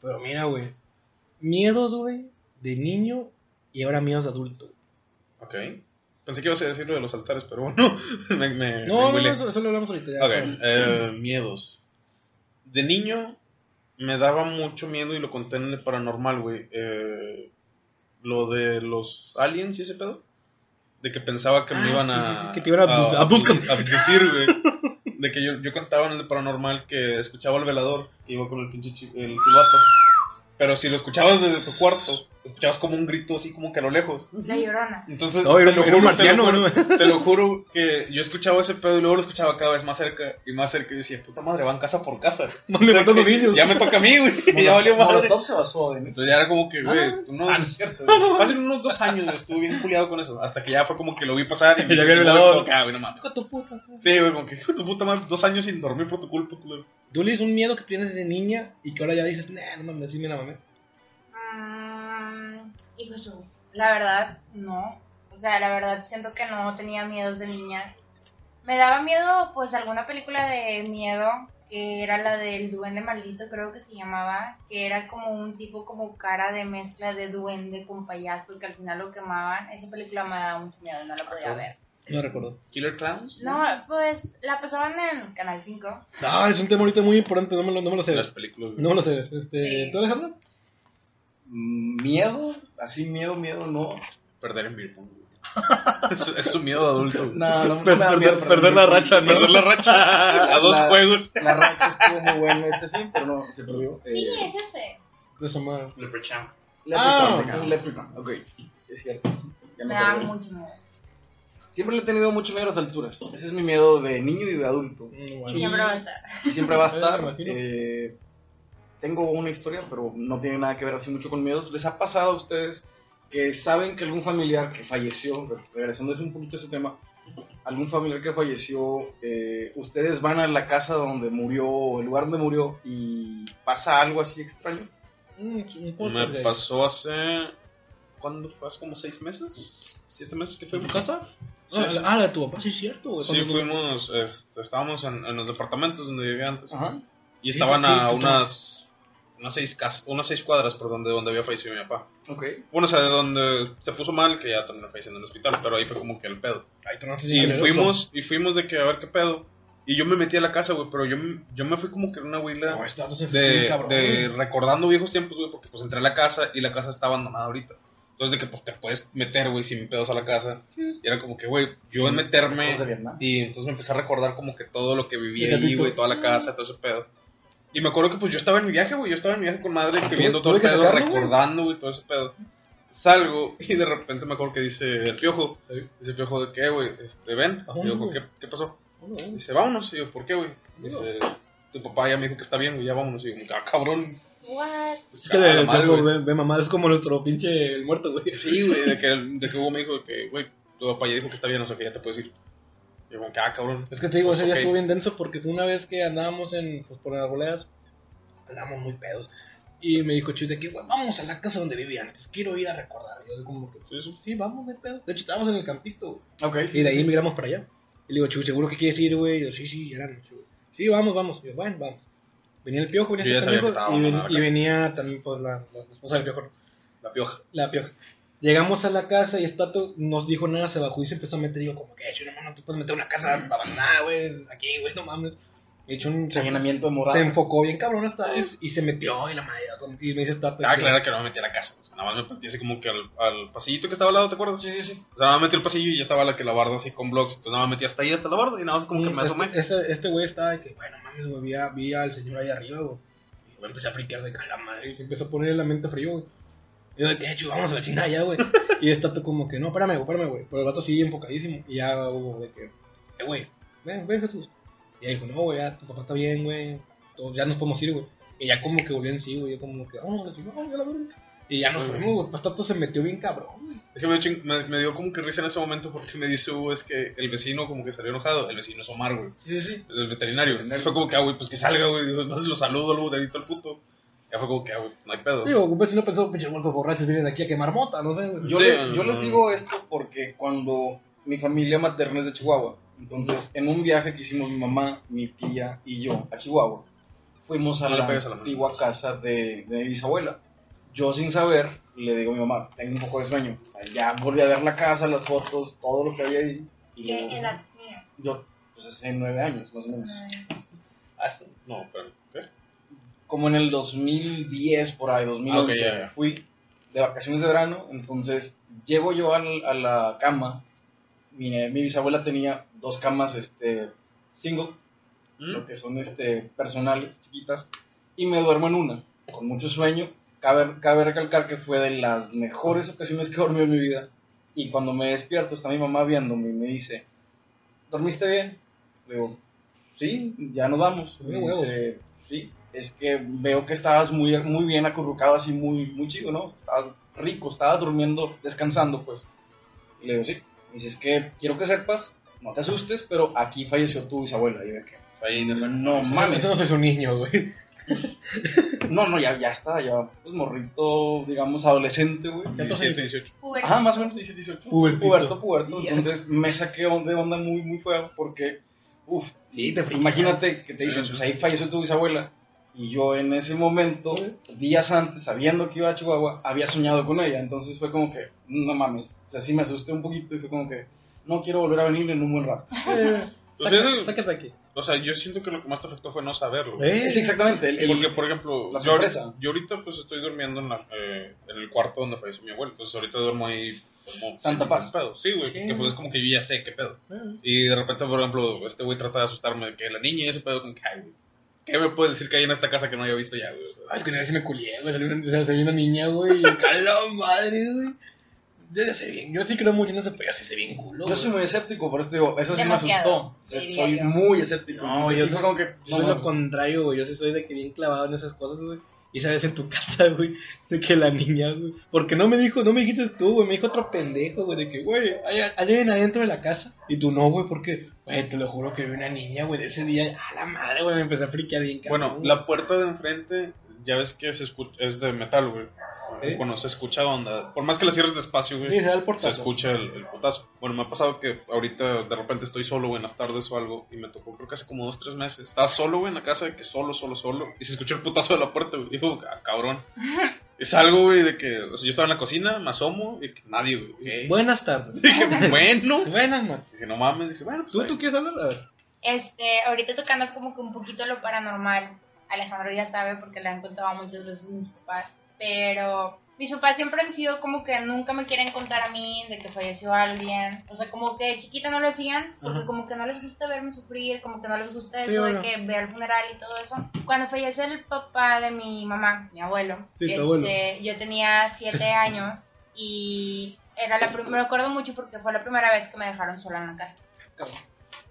Pero mira, güey. Miedos, güey, de niño y ahora miedos de adulto. Ok. Pensé que ibas a decir lo de los altares, pero bueno, me, me, No, me no, huilé. no, eso, eso lo hablamos ahorita ya. Ok, eh, miedos. De niño me daba mucho miedo y lo conté en el paranormal, güey. Eh, lo de los aliens y ese pedo. De que pensaba que me Ah, iban sí, a. sí, que te iban a abdus- abduzcan. abducir, güey. De que yo, yo contaba en el paranormal que escuchaba al velador que iba con el pinche el silbato. Pero si lo escuchabas desde tu cuarto, escuchabas como un grito así como que a lo lejos. La llorona. Entonces, No, era un- te, lo era un juro, te, lo marciano, juro, ¿no? te lo juro que yo escuchaba ese pedo y luego lo escuchaba cada vez más cerca y más cerca y decía, puta madre, van casa por casa. No le matan los que niños. Ya me toca a mí, güey. ya valió madre. Molotov se basó en eso. Entonces ya era como que, güey, Ah, unos, ah, no es cierto, fácil unos dos años estuve bien culiado con eso. Hasta que ya fue como que lo vi pasar y Ya me como que, ah, güey, no mames. Tu puta. Sí, güey, como que hijo de tu puta madre, dos años sin dormir por tu culpa, culero. Dulis, un miedo que tienes de niña y que ahora ya dices, nah, no mames, sí me la mamé. Mm, hijo de su- La verdad, no. O sea, la verdad, siento que no tenía miedos de niña. Me daba miedo, pues, alguna película de miedo, que era la del duende maldito, creo que se llamaba, que era como un tipo como cara de mezcla de duende con payaso, que al final lo quemaban. Esa película me daba mucho miedo, no la podía ver. No recuerdo. Killer Clowns. No, pues, la pasaban en Canal 5. No, es un tema ahorita muy importante, no me lo, no me lo sé. Las películas. No me lo sé. Este, Sí. ¿Tú, Alejandro? Miedo, así miedo, miedo, no. Perder en beer es, es su miedo adulto. No, no, no da perder- miedo perder la racha, ¿no? Perder la racha a dos La- juegos. La racha estuvo muy buena este fin, pero no, se perdió. Sí, Eh, es ese. De su madre. Leprechaun. Leprechaun, Ah. un Leprechaun, ok, es cierto. Ya Me acordé. mucho miedo. Siempre le he tenido mucho miedo a las alturas. Ese es mi miedo de niño y de adulto. Mm, Y siempre va a estar. Y siempre va a estar. eh, tengo una historia, pero no tiene nada que ver así mucho con miedos. ¿Les ha pasado a ustedes que saben que algún familiar que falleció, re- regresando un poquito a ese tema, algún familiar que falleció, eh, ustedes van a la casa donde murió, o el lugar donde murió, y pasa algo así extraño? Mm, Me de- pasó hace. ¿Cuándo fue? ¿Hace como seis meses? ¿Siete meses que fui a mi casa? Sí, Ah, sí. la- ah, la de tu papá, sí es cierto. Sí, fuimos, este, estábamos en, en los departamentos donde vivía antes. Ajá. Y estaban sí, a tú unas, unas, seis cas- unas seis cuadras por donde, donde había fallecido mi papá. Ok. Bueno, o sea, de donde se puso mal, que ya terminó falleciendo en el hospital, pero ahí fue como que el pedo. Te Y fuimos, y fuimos de que a ver qué pedo. Y yo me metí a la casa, güey, pero yo, me- yo me fui como que en una huila No, este de, de recordando viejos tiempos, güey, porque pues entré a la casa y la casa está abandonada ahorita. Entonces de que pues te puedes meter, güey, sin pedos a la casa. Y era como que, güey, yo en meterme de Vietnam. y entonces me empecé a recordar como que todo lo que viví ahí, güey, toda la casa, todo ese pedo. Y me acuerdo que pues yo estaba en mi viaje, güey, yo estaba en mi viaje con madre, que ¿Tuve- viendo todo el pedo, sacarlo, recordando, güey, todo ese pedo. Salgo y de repente me acuerdo que dice el piojo, dice el piojo de qué, güey, este, ven. Y yo. ¿qué, ¿qué pasó? Dice, vámonos. Y yo, ¿por qué, güey? Dice, tu papá ya me dijo que está bien, güey, ya vámonos. Y yo, ah, cabrón. What? Es que Ah, de, madre, de- güey. ve, ve, mamá, es como nuestro pinche el muerto, güey. Sí, güey, de que, de que Hugo me dijo que, güey, tu papá ya dijo que está bien, o sea, que ya te puedes ir. Yo, como que, ah, cabrón. Es que te digo, ese día Ok. estuvo bien denso porque fue una vez que andábamos en, pues, por las arboledas, andábamos muy pedos. Y me dijo Chuy de que, güey, vamos a la casa donde vivía antes, quiero ir a recordar. Y yo como que, sí, vamos, de pedo. De hecho, estábamos en el campito, güey. Ok, sí. Y de ahí sí. migramos para allá. Y le digo, Chuy, ¿seguro que quieres ir, güey? Y yo, sí, sí, era noche, güey. Sí, vamos, vamos. Y yo, bueno, vamos. Venía el piojo, venía Yo ya sabía que pendejo, estaba y, ven- venía también, pues, la, la esposa del piojo. La pioja. La pioja. Llegamos a la casa y Estato nos dijo nada, se bajó y se empezó a meter. Digo, como que, hecho, no, no te puedes meter una casa abandonada, güey, aquí, güey, no mames. De hecho, un, se, Allanamiento de se enfocó bien cabrón Estato y, y se metió y la madre, y me dice Estato. Ah, que- claro que no me metí a la casa. O sea, nada más me metí así como que al, al pasillito que estaba al lado, ¿te acuerdas? Sí, sí, sí. O sea, nada más metí el pasillo y ya estaba la que la barda así con blogs. Entonces nada más metí hasta ahí, hasta la barda y nada más como que me asomé. Este, este, este güey estaba de que, bueno, mames, güey, vi, a- vi al señor ahí arriba, güey. Y yo empecé a friquear de que la madre y se empezó a poner la mente frío, güey. Y yo de que, hecho, vamos a la chingada ya, güey. y Estato como que, no, espérame, güey, espérame, güey. Pero el vato sigue enfocadísimo. Y ya hubo de que, eh, güey, ven, ven, Jesús. Y ya dijo, no, güey, ya tu papá está bien, güey. Ya nos podemos ir, güey. Y ya como que volvió en sí, güey. Yo como que, vamos a la chingada, ya la verga. Y ya nos fuimos, güey. Pues Estato se metió bien cabrón, güey. Es que me, dio me, me dio como que risa en ese momento porque me dice Hugo, es que el vecino como que salió enojado. El vecino es Omar, güey. Sí, sí, sí. El veterinario. Fue como que, ah, güey, pues que salga, güey. Entonces lo saludo, luego dedito al puto. Ya fue como que, ah, güey, no hay pedo. Digo, un vecino pensó, pinches huercos borrachos vienen aquí a quemar mota, no sé. Yo, Sí, les, yo no. les digo esto porque cuando mi familia materna es de Chihuahua, entonces en un viaje que hicimos mi mamá, mi tía y yo a Chihuahua, fuimos a No la la antigua casa de, de mi bisabuela. Yo sin saber le digo a mi mamá, tengo un poco de sueño. O sea, ya volví a ver la casa, las fotos, todo lo que había ahí. Y ¿Qué luego- edad tenía? yo, pues hace nueve años más o menos. Ah, sí. No, pero, ¿qué? Como en el 2010, por ahí, 2011, Ah, ok, ya, ya. fui de vacaciones de verano, entonces llego yo al- a la cama, mi, mi bisabuela tenía dos camas este, single, ¿Mm? lo que son este, personales, chiquitas, y me duermo en una, con mucho sueño, cabe, cabe recalcar que fue de las mejores ocasiones que dormí en mi vida. Y cuando me despierto, está mi mamá viéndome y me dice, ¿dormiste bien? Le digo, sí, ya nos vamos. Me dice, sí, es que veo que estabas muy, muy bien acurrucado, así muy, muy chido, ¿no? Estabas rico, estabas durmiendo, descansando, pues. Y le digo, sí. Me dice, es que quiero que sepas, no te asustes, pero aquí falleció tu bisabuela. Y yo que, Ahí no no mames. Eso no soy su niño, güey. No, no, ya, ya está, ya, pues morrito, digamos, adolescente, güey. 17, 18. Puberto. Ajá, más o menos 17, 18. Pubertito. Puberto, puberto. Entonces me saqué de onda muy, muy feo porque, uff, Sí, te imagínate que te dicen, pues ahí falleció tu bisabuela. Y yo en ese momento, días antes, sabiendo que iba a Chihuahua, había soñado con ella. Entonces fue como que, no mames. O sea, sí me asusté un poquito y fue como que, no quiero volver a venir en un buen rato. Eh, Pues Sácate aquí. O sea, yo siento que lo que más te afectó fue no saberlo. Eh, Es exactamente. El, el- Porque, por ejemplo, la yo, ahorita- sorpresa. yo ahorita pues estoy durmiendo en, la- eh, en el cuarto donde falleció mi abuelo. Entonces ahorita duermo ahí como... Tanta sin paz. pedo. Sí, güey. Sí. Que pues es como que yo ya sé qué pedo. eh. Y de repente, por ejemplo, este güey trata de asustarme de que la niña y ese pedo como que, ay, güey. ¿Qué me puedes decir que hay en esta casa que no haya visto ya, güey? O sea, Ah, es que una vez sí me culié, güey. Salió una, salió una niña, güey. ¡Cala madre, güey! Yo sé bien. Yo sí creo mucho en ese pedo. Sí sé bien culo. yo soy muy escéptico, por eso digo, eso sí Demasiado, me sí, asustó. diría soy yo. muy escéptico. No, yo sí soy, como que, yo no soy lo contrario, güey. Yo sí soy de que bien clavado en esas cosas, güey. Y sabes en tu casa, güey, de que la niña, güey. Porque no me dijo, no me dijiste tú, güey. Me dijo otro pendejo, güey, de que, güey, hay, hay alguien adentro de la casa. Y tú no, güey, porque, güey, te lo juro que vi una niña, güey, de ese día. A la madre, güey, me empecé a friquear bien, cabrón, Bueno, la puerta de enfrente, ya ves que se escucha, es de metal, güey. ¿Eh? Bueno, se escucha onda. Por más que la cierres despacio, güey. Sí, se da el se escucha el, el putazo. Bueno, me ha pasado que ahorita de repente estoy solo, güey, en las tardes o algo, y me tocó, creo que hace como dos, tres meses. Estaba solo, güey, en la casa, de que solo, solo, solo, y se escuchó el putazo de la puerta, güey. Digo, ah, cabrón. Es algo, güey, de que, o sea, yo estaba en la cocina, me asomo, y que nadie, güey. Buenas tardes. Dije, bueno. Buenas noches. Dije, no mames, dije, bueno, pues. ¿Tú, ahí. tú quieres hablar? A ver. Este, ahorita tocando como que un poquito lo paranormal. Alejandro ya sabe porque le han contado muchas veces mis papás. Pero mis papás siempre han sido como que nunca me quieren contar a mí de que falleció alguien. O sea, como que de chiquita no lo hacían porque Ajá. como que no les gusta verme sufrir, como que no les gusta Sí, eso bueno. de que vea el funeral y todo eso. Cuando falleció el papá de mi mamá, mi abuelo, Sí, este, abuelo. yo tenía siete años y era la me acuerdo mucho porque fue la primera vez que me dejaron sola en la casa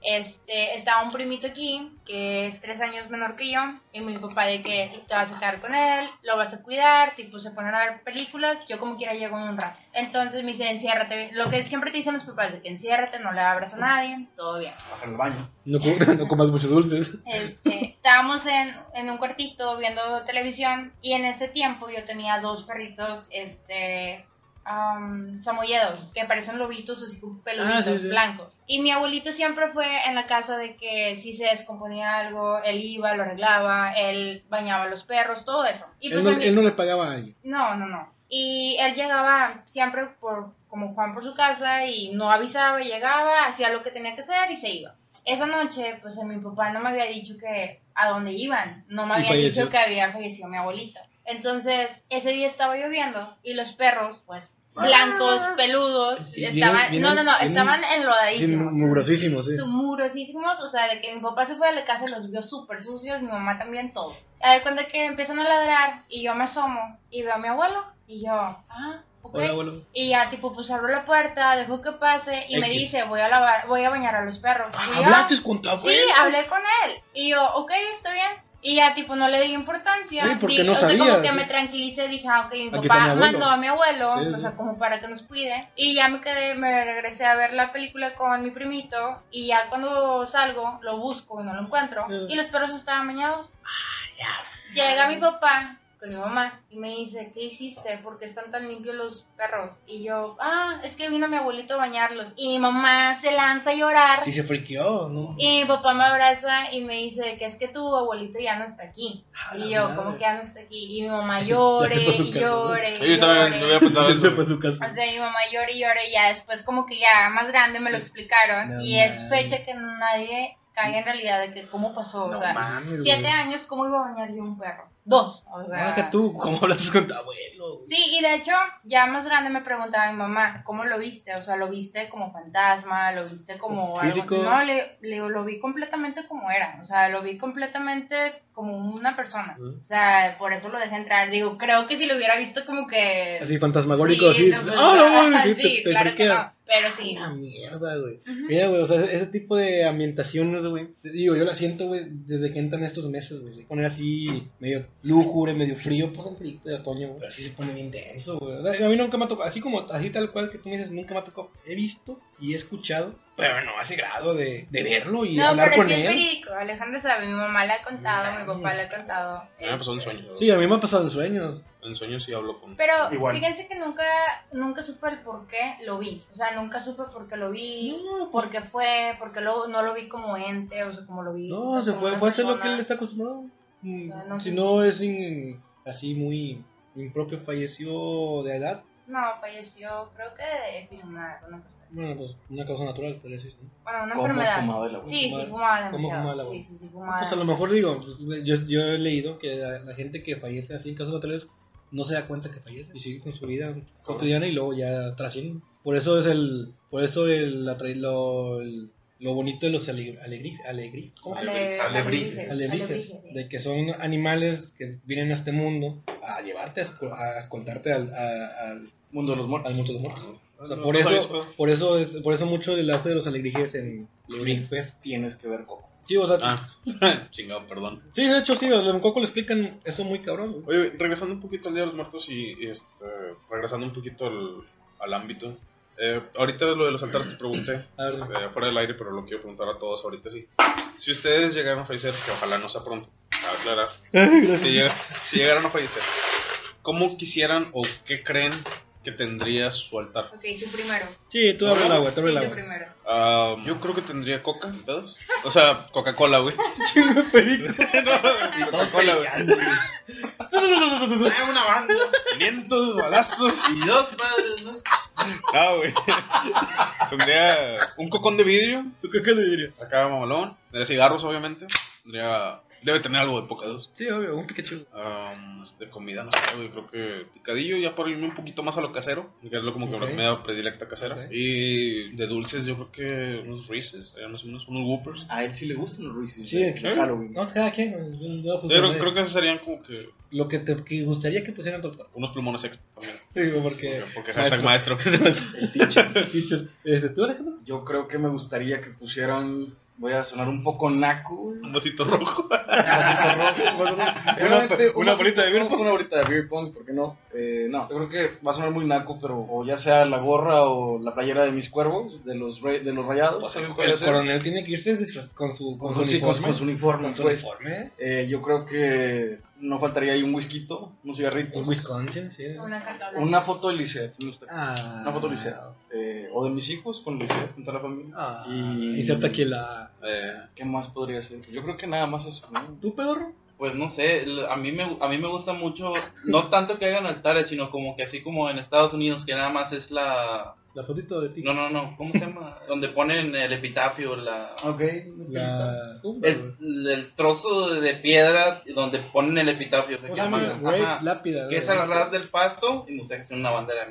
este, estaba un primito aquí, que es tres años menor que yo, y mi papá de que te vas a quedar con él, lo vas a cuidar, tipo se ponen a ver películas, yo como quiera llego en un rato. Entonces me dice, enciérrate, lo que siempre te dicen los papás, de que enciérrate, no le abras a nadie, todo bien. Bajar al baño. No, no comas muchos dulces. Este, estábamos en, en un cuartito viendo televisión, y en ese tiempo yo tenía dos perritos, este... am, samoyedos, que parecen lobitos así con peluditos Ah, sí, sí. blancos. Y mi abuelito siempre fue en la casa de que si se descomponía algo, él iba, lo arreglaba, él bañaba a los perros, todo eso. Y Él pues no, mí- él no le pagaba a alguien. no, no, no. Y él llegaba siempre por como Juan por su casa y no avisaba, llegaba, hacía lo que tenía que hacer y se iba. Esa noche, pues mi papá no me había dicho que a dónde iban, no me había dicho que había fallecido mi abuelita. Entonces, ese día estaba lloviendo y los perros, pues, blancos, peludos, Y estaban, vienen- no, no, no, vienen- estaban Sí, enlodadísimos. mugrosísimo, sí. Su- murosísimos, o sea, de que mi papá se fue de la casa y los vio súper sucios, mi mamá también, todo. A ver, cuando que empiezan a ladrar y yo me asomo y veo a mi abuelo y yo, ah, ok. Hola, abuelo. Y ya, tipo, pues abro la puerta, dejo que pase y me X. dice, voy a lavar, voy a bañar a los perros. Ah, Y yo, ¿Hablaste con tu Sí, abuelo? hablé con él. Y yo, ok, está bien. Y ya, tipo, no le di importancia. Sí, porque Di- no o sea, como que sí. me tranquilicé, dije, ah, ok, mi Aquí papá mandó a mi abuelo, Sí, o sea, como para que nos cuide. Y ya me quedé, me regresé a ver la película con mi primito. Y ya cuando salgo, lo busco y no lo encuentro. Y los perros estaban bañados. Ah, Llega mi papá con mi mamá y me dice, ¿qué hiciste? ¿Por qué están tan limpios los perros? Y yo, ah, es que vino mi abuelito a bañarlos. Y mi mamá se lanza a llorar. Sí se friqueó, ¿no? Y mi papá me abraza y me dice que es que tu abuelito ya no está aquí. Y yo, madre. ¿cómo que ya no está aquí? Y mi mamá llore, y ¿no? llore, Sí, yo también llore. lo había pensado Se eso. fue a su casa. O sea, mi mamá llore y llore y ya después como que ya más grande me lo explicaron. No y es fecha que nadie cae en realidad de que cómo pasó. No o sea, mames, siete güey. años, ¿cómo iba a bañar yo un perro? Dos. O sea, tú, ¿cómo hablas con tu abuelo? Sí, y de hecho, ya más grande me preguntaba mi mamá, ¿cómo lo viste? O sea, ¿lo viste como fantasma? ¿Lo viste como Físico. algo? No, le, lo vi completamente como era. O sea, lo vi completamente como una persona. O sea, por eso lo dejé entrar. Digo, creo que si lo hubiera visto como que... Así fantasmagórico, Sí, así. no, pues, ah, no, mames, sí, te, te claro que no. Pero sí. Una mierda, güey. Ujú. Mira, güey, o sea, ese tipo de ambientaciones, güey. Digo, yo la siento, güey, desde que entran estos meses, güey. Se pone así, medio lúgubre, medio frío, pues el frío de otoño, güey. Pero así se pone bien denso, güey. A mí nunca me ha tocado, así como, así tal cual que tú me dices, nunca me ha tocado. He visto y he escuchado, pero no a ese grado de, de verlo y No, hablar pero con sí es él. verídico. Alejandro sabe, mi mamá le ha contado, mi papá le ha contado. A mí me pasó en sueños. Sí, a mí me ha pasado en sueños. En sueños sí hablo con. Pero Igual. fíjense que nunca, nunca supe el por qué lo vi. O sea, nunca supe por qué lo vi, No, pues- por qué fue, porque lo, no lo vi como ente, o sea, como lo vi. No, se fue, a hacer lo que él está acostumbrado. Mm, sea, no si sé no es in- así muy impropio, falleció de edad. No, falleció, creo que de una cosa. Bueno, pues una causa natural, pero sí. ¿no? Bueno, una ¿Cómo enfermedad. fumaba el abuelo? Sí, sí, Fumaba- fumaba ¿Cómo demasiado. fumaba el abuelo? Sí, sí, sí, fumaba. Pues a lo mejor digo, pues, yo, yo he leído que la, la gente que fallece así en casos naturales no se da cuenta que fallece y sigue con su vida cotidiana y luego ya trasciende. Por eso es el, por eso el, la tra- lo, el- lo bonito de los alegri, alegri, alegri- ¿cómo se llama? Ale- Alebrijes. Alebrijes, de que son animales que vienen a este mundo a llevarte, a, a escoltarte al, a- al, Mundo de los muertos. al mundo de los muertos. O sea, No, por no eso, por eso es, por eso mucho el auge de los alebrijes en Lebrijes Fest. Tienes que ver Coco. Sí, o sea, Ah, chingado, perdón. sí, de hecho sí, en Coco le explican eso muy cabrón. Oye, regresando un poquito al Día de los Muertos y, y, este, regresando un poquito al, al ámbito. Eh, ahorita lo de los altares te pregunté, eh, fuera del aire, pero lo quiero preguntar a todos ahorita sí. Si ustedes llegaran a fallecer, que ojalá no sea pronto, a aclarar, si, llega- si llegaran a fallecer, ¿cómo quisieran o qué creen que tendría su altar? Ok, tú primero. Sí, tú abre el agua, tú abre Sí, el tú agua. primero. Ah, yo creo que tendría coca, ¿en pedos? O sea, Coca-Cola, güey. Chingo perico. no, Coca-Cola, güey. Trae una banda 500 balazos. y dos padres, ¿no? No, güey. Tendría un cocón de vidrio. ¿Tú qué, qué le dirías? Acá mamalón. Tendría cigarros, obviamente. Tendría... Debe tener algo de poca dos. Sí, obvio, un Pikachu. Um, de comida, no sé, güey. Creo que picadillo, ya por irme un poquito más a lo casero. Que es lo como que me da predilecta casera. Y de dulces, yo creo que unos Reese's, eh, más o menos, unos Whoopers. A él sí le gustan los Reese's. Sí, de ¿qué? Halloween. No, cada quien. yo- yo, Sí, pues, creo, creo que esos serían como que Lo que te que gustaría que pusieran torta. unos plumones extra también. Sí, porque. Porque, porque hashtag maestro. El teacher. El teacher. Este, ¿Tú, Alejandro? Yo creo que me gustaría que pusieran. Voy a sonar un poco naco. Un vasito rojo. vasito rojo. Un una vasito bolita de beer rojo, Una bolita de beer pong, ¿por qué no? Eh, no, yo creo que va a sonar muy naco, pero o ya sea la gorra o la playera de mis cuervos, de los, de los rayados. El ser. coronel tiene que irse con su, con Con, su sí, con- uniforme. con su uniforme. Con su pues. uniforme. Eh, yo creo que no faltaría ahí un whisky, unos cigarritos. En Wisconsin, sí. Una. Una foto de Lisette, me gusta. Ah. Una foto de Lisette. O de mis hijos con Lisette, con toda la familia. Ah. Y- se aquí la. Eh, ¿Qué más podría ser? Yo creo que nada más eso. ¿no? ¿Tú, pedorro? Pues no sé, a mí me a mí me gusta mucho no tanto que hagan altares, sino como que así como en Estados Unidos que nada más es la La fotito de ti. no no no, ¿cómo se llama? Donde ponen el epitafio, la Ok. La tumba. el, el trozo de piedra donde ponen el epitafio. ¿Cómo ¿qué se llama? lápida. Que es a ras del pasto y me gusta que una bandera.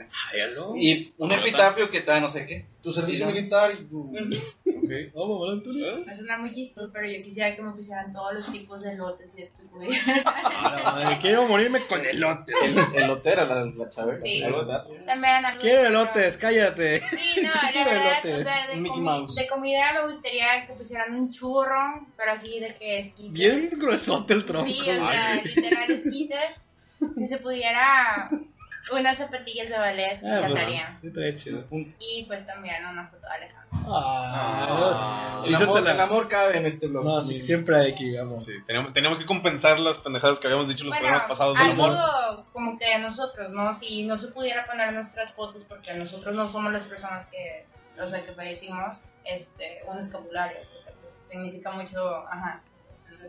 ¿no? Y un epitafio que trae no sé qué. Tu servicio militar y tu. Ok. Vamos, ¿vale, Antonio? Va a sonar muy chistoso, pero yo quisiera que me pusieran todos los tipos de lotes y esto pudiera. Ah, madre, Quiero morirme con elotes. El lotera, la, la chave. Sí. La- También algo Quiero elotes, cállate. Sí, no, la Quiero verdad, elotes. o sea, de, comi- de comida me gustaría que pusieran un churro, pero así de que esquites. Bien gruesote el tronco. Sí, o sea, literal esquites. Si se pudiera unas zapatillas de ballet, me Ah, pues, encantaría. chido. Y pues también una foto de Alejandro. Ah, El Lízate amor, la- el amor cabe en este blog. No, sí, siempre hay que, vamos. sí, teníamos, teníamos que compensar las pendejadas que habíamos dicho en los Bueno, programas pasados del algo amor. como que nosotros, ¿no? Si no se pudiera poner nuestras fotos porque nosotros no somos las personas que, o sea, que fallecimos, este, un escapulario, porque pues, significa mucho, ajá.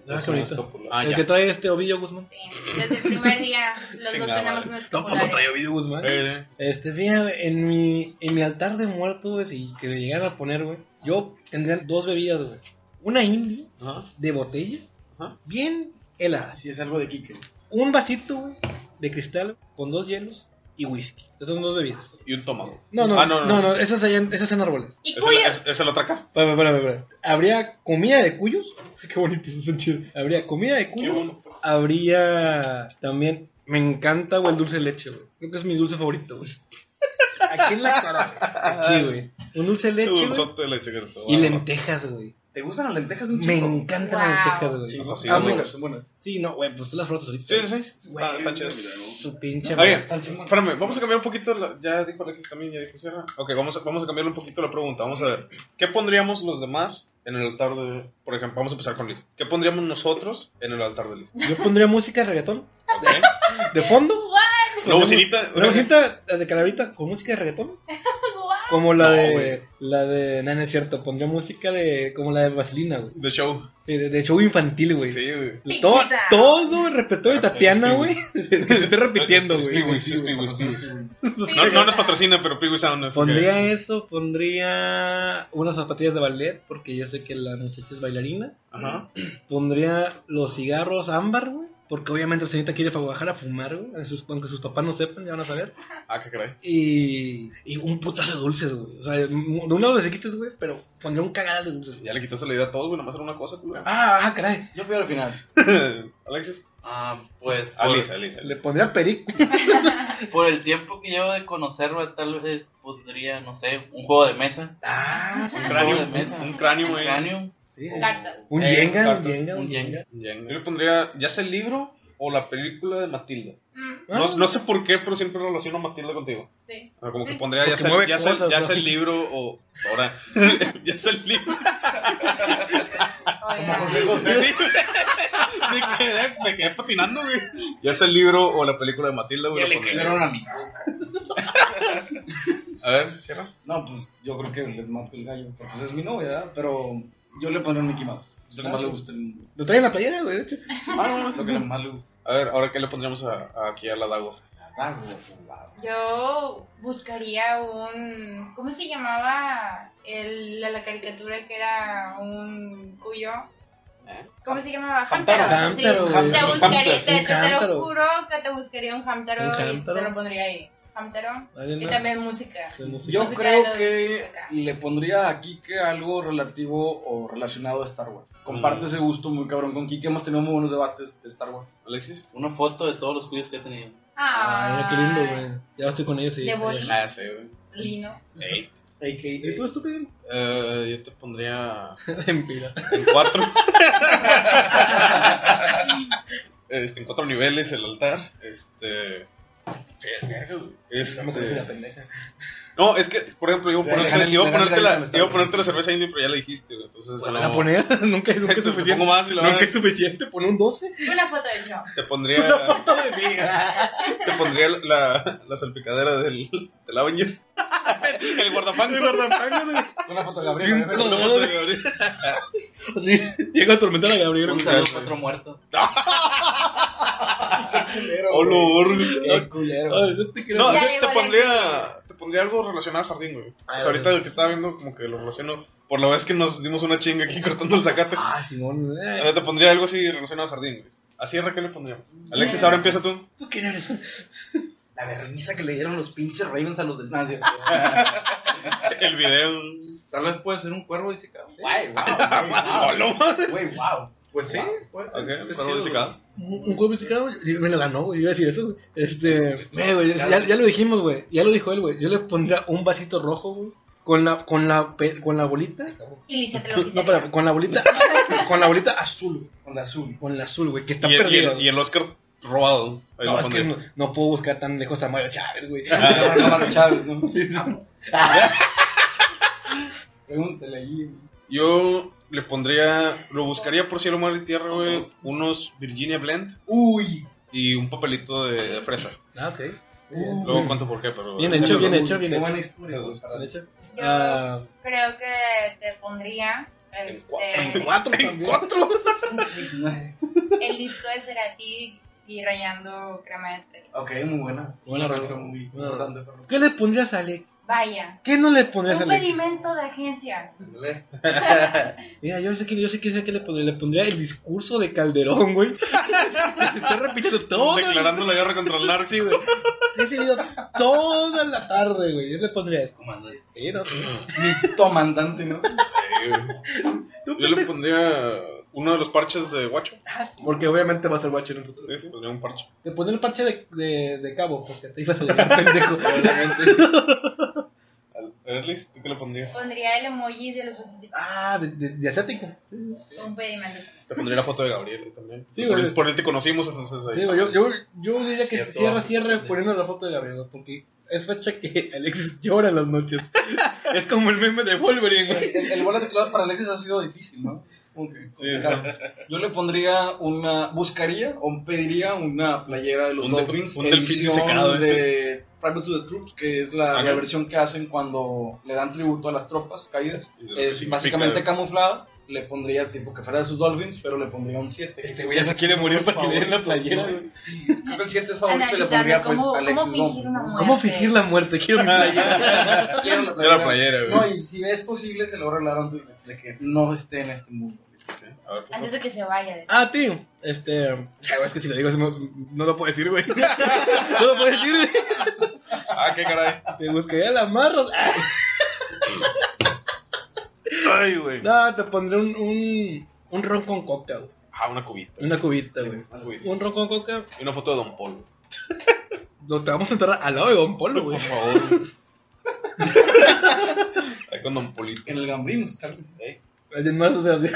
Ah, qué bonito. Ah, el ya. que trae este Ovidio Guzmán. Sí, desde el primer día los dos Chingada tenemos madre. un No, escapulario. ¿cómo trae Ovidio Guzmán? Eh, Este, fíjate, en mi, en mi altar de muertos, güey, si que me llegaran a poner, güey, yo tendría dos bebidas, güey. Una indie ajá, de botella, ajá. bien helada. Así es algo de Kike. un vasito, güey, de cristal con dos hielos y whisky. Esas son dos bebidas. Y un tomago. No, no, Ah, no, no, esos, allá en- esos en árboles. Y ¿Es el, es, es el otro acá? Espérame, espérame, espérame. Habría comida de cuyos. Qué bonitos, son chidos. Habría comida de cuyos. bueno. Habría también. Me encanta, güey, el dulce de leche, güey. Creo que es mi dulce favorito, güey. Aquí en la cara. Aquí, güey. Un dulce de leche, güey. dulzote de leche. Y lentejas, güey. ¿Te gustan las lentejas un Me chico? encantan Wow. las lentejas, güey. Sí, Amo- muy buenas, son buenas. Sí, no, güey, pues tú las frotas ahorita. Sí, sí, sí. Güey, Está, está chido. Su pinche Oye, espérame, vamos a cambiar un poquito. la- ya dijo Alexis también, ya dijo Sierra. Ok, vamos a, vamos a cambiar un poquito la pregunta. Vamos a ver. ¿Qué pondríamos los demás en el altar de. Por ejemplo, vamos a empezar con Liz. ¿Qué pondríamos nosotros en el altar de Liz? Yo pondría música de reggaetón. De fondo. Una bocinita. Una bocinita de calaverita con música de reggaetón. Como la No, de. güey. La de. No, no es cierto. Pondría música de. Como la de Vaselina, güey. De show. De, de show infantil, güey. Sí, güey. Todo, todo el repertorio de Tatiana, Es güey. Se está repitiendo, Es- es güey. No, no nos patrocina, pero Piwis Sound. es Pondría que- eso, pondría unas zapatillas de ballet, porque yo sé que la muchacha es bailarina. Ajá. Pondría los cigarros ámbar, güey. Porque obviamente la señorita quiere bajar a fumar, güey. aunque sus- Aunque sus papás no sepan, ya van a saber. Ah, qué caray. Y, y un putazo de dulces, güey. O sea, de un lado de sequitos, güey, pero pondría un cagadal de dulces. Ya le quitaste la idea a todos, güey. Nomás era una cosa, tú. Ah, ah, caray. Yo fui al final. Alexis. Ah, pues por, Alice, Alice. Le pondría perico. por el tiempo que llevo de conocerlo, tal vez podría, no sé, un juego de mesa. Ah, Un Un cráneo, juego de mesa. un cráneo, Un güey. cráneo. Sí. Cartas. Un Eh, yenga, un cartas, yenga, un yenga. Yo le pondría ya sea el libro o la película de Matilda. Mm, No, Ah. no sé por qué, pero siempre relaciono a Matilda contigo. sí. Como que Sí. pondría ya Porque sea, mueve ya, sea, cosas, ya ¿no? sea el libro o. Ahora. ya sea el libro. Oiga. José José. me, quedé, me quedé patinando, güey. Ya sea el libro o la película de Matilda, güey. Ya lo le pondría. cayeron a mi A ver, cierra. No, pues yo creo que les mato el gallo. Porque pues, es mi novia, ¿verdad? Pero yo le pondré un Mickey Mouse. Es lo que más le gusta. Lo trae en la playera, güey, de hecho. Ah, Lo que más le gusta. A ver, ahora qué le pondríamos a, a- aquí a la Dago. Yo buscaría un. ¿Cómo se llamaba el, la, la caricatura que era un cuyo? ¿Eh? ¿Cómo se llamaba? Hamtaro. Hamtaro. sí. Hamtaro. Te buscaría, te, te- te lo juro que te buscaría un Hamtaro, Un y Hamtaro. te lo pondría ahí. Hamtaro. ¿Alguien Y también música. Yo Música creo que acá. le pondría a Kike algo relativo o relacionado a Star Wars. Comparto Mm. ese gusto muy cabrón con Kike. Hemos tenido muy buenos debates de Star Wars. Alexis. Una foto de todos los cuyos que he tenido. Mira qué lindo, güey. Ya estoy con ellos y. De. Ah, sí, güey. Lino. Ey. ¿Y tú, estúpido? Eh, yo te pondría En pila. en cuatro. este, en cuatro niveles el altar. Este. No me conoce la Este, pendeja. no, es que, por ejemplo, iba a ponerte, iba a ponerte la- iba a ponerte la cerveza indio, pero ya la dijiste, güey. Entonces, ¿La no- van a poner? nunca, nunca es Te suficiente. más y la Nunca es suficiente. Pone un 12. Una foto de yo. Te pondría, de mí. te pondría la, la salpicadera del, del Avenger. el guardafango. El guardafango, güey. Una foto de Gabriel. Una foto de Gabriel. Llega a atormentar a Gabriel. Un saludo otro muerto. Olor. Qué culero. Ay, no te creo. No, Ya te, llegó te la pondría, te pondría algo relacionado al jardín, güey. Ah, O sea, ahorita que estaba viendo, como que lo relaciono. Por la vez que nos dimos una chinga aquí cortando el zacate. Ah, Simón. Eh, Eh, Te pondría algo así relacionado al jardín, güey. Así es, ¿qué le pondríamos? Alexis, ahora empieza tú. ¿Tú quién eres? La vergüenza que le dieron los pinches Ravens a los del Nazi. El video. Tal vez puede ser un cuervo disecado. Guay, Solo. Güey, wow. Pues sí, Wow. puede ser. Ok, Está chido, disecado. Un juego musicado, y me lo ganó, güey. Iba a decir eso, güey. Este. Güey, ya, ya lo dijimos, güey. Ya lo dijo él, güey. Yo le pondría un vasito rojo, güey. Con la, con la, pe- con la bolita. Y Lisa te lo No, espera, con la bolita. Con la bolita azul, güey. Con la azul. Con la azul, güey. Que está Y el, y, perdida. el, y el Oscar robado. Ahí No, es que no, no puedo buscar tan lejos a Mario Chávez, güey. No, no, Manu Chávez, ¿no? Pregúntale ahí. Yo le pondría, lo buscaría por cielo, mar y tierra, güey. Unos Virginia Blend Uy. y un papelito de, fresa. Ah, ok. Luego cuento por qué, pero. Bien hecho, bien hecho, bien hecho. buena historia. Bien hecho. Yo Ah, creo que te pondría este, cuatro también. ¿Cuatro? El disco de Cerati y rayando crema de estrella. Ok, muy buena. Buena razón. muy Buena importante. ¿Qué le pondrías a Alex? Vaya. ¿Qué no le pondrías a Un Alexis? pedimento de agencia. Mira, yo sé que yo sé que sé que le pondría, le pondría el discurso de Calderón, güey. que se está repitiendo todo. el- Declarando la guerra contra el narco. Sí, güey. Ese video toda la tarde, güey. Yo le pondría eso. Comandante. Sí, no sé. Mi comandante, ¿no? Yo le pondría uno de los parches de Guacho. Porque obviamente va a ser guacho en un futuro. Sí, sí, pondría un parche. Le pondré el parche de, de, de cabo, porque te ibas a llegar pendejo. Al- Erlis, ¿tú qué le pondrías? Pondría el emoji de los ojitos. Ah, de, de, de asiático. Un pedimento. Te pondría la foto de Gabriel también. Sí, por, él, por él te conocimos, entonces ahí. Sí, güey, yo, yo, yo diría que Cierto. cierra, cierre poniendo la foto de Gabriel, porque es fecha que Alexis llora en las noches. es como el meme de Wolverine, güey. El, el boleto de clave para Alexis ha sido difícil, ¿no? Ok, Sí, claro. Yo le pondría una, buscaría o pediría una playera de los Un Dolphins, un edición disecado, ¿eh? de Private to the Troops, que es la, la versión que hacen cuando le dan tributo a las tropas caídas. Es básicamente camuflada. Le pondría tipo que fuera de sus Dolphins, pero le pondría un 7. Este güey ya se quiere morir para que le den la playera. Sí, creo que el 7 es favorito y le pondría pues cómo, Alexis cómo fingir Dolphins, una muerte. ¿Cómo fingir la muerte? Quiero mi playera. Quiero la Ya la playera, güey. No, y si es posible, se lo voy a arreglar antes de, de que no esté en este mundo. A ver, Antes de que se vaya. de- Ah, tío, este. ay, Es que si lo digo, no, no lo puedo decir, güey. No lo puedo decir, güey. Ah, qué caray. Te buscaría la marra. Ah, Ay, güey. No, te pondré un, un, un ron con coca, güey. Ah, una cubita. Una cubita, güey. Un ron con coca. Y una foto de Don Polo. Lo te vamos a enterrar al lado de Don Polo, güey. Por favor. Ahí con Don Polito. En el Gambrinos, claro que sí. Alguien más, o sea, así.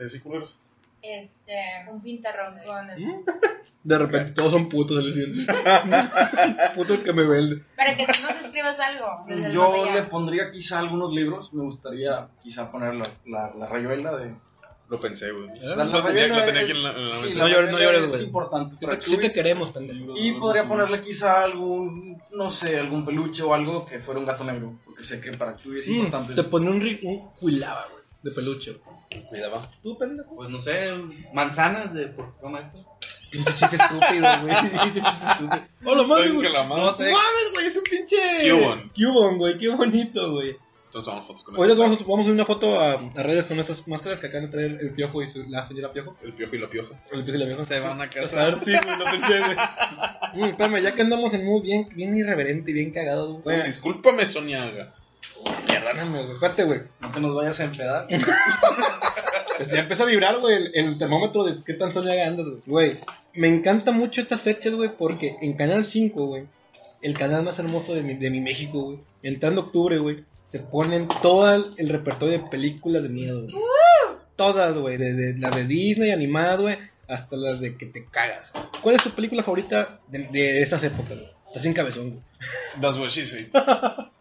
Eh, sí, culeros. Este, un pintarrón con el- De repente todos son putos en el siguiente. Puto el que me vende. Para que tú nos escribas algo. desde Yo le pondría quizá algunos libros. Me gustaría quizá poner la, la, la rayuela de. Lo pensé, güey. La- Lo tenía, es- aquí en la, en la sí, No llores, no rayuela llores, Es importante. Para te, sí te queremos, pendejo. Y podría ponerle quizá algún, no sé, algún peluche o algo que fuera un gato negro. Porque sé que para Chuy es Mm, importante. te pondré un, ri- un cuilaba, güey. De peluche. Cuidaba. ¿Tú, pendejo? Pues no sé, manzanas de por ¿cómo esto? Pinche chiste estúpido, güey. Pinche chiste estúpido. Hola, Saben güey. No madre. mames, güey, es un pinche. Cubon. Cubon, güey, qué bonito, güey. Entonces vamos fotos con Hoy les vamos, a- vamos a subir una foto a, a redes con estas máscaras que acaban de traer el piojo y su- la señora piojo. El piojo y la pioja. El piojo y la pioja. Se van a A casar. ver, sí, güey, lo pensé, güey. Mm, espérame, ya que andamos en mood bien, bien irreverente y bien cagado, güey. Discúlpame, Soñaga. Perdóname, güey. Espérate, güey. No te nos vayas a empedar. Pues ya empezó a vibrar, güey, el, el termómetro de qué tan soñada andas, güey. Güey, me encantan mucho estas fechas, güey, porque en Canal 5, güey, el canal más hermoso de mi, de mi México, güey, entrando octubre, güey, se ponen todo el, repertorio de películas de miedo, güey. Todas, güey, desde las de Disney animadas, güey, hasta las de que te cagas. ¿Cuál es tu película favorita de, de estas épocas, güey? Estás sin cabezón, güey. That's what she said.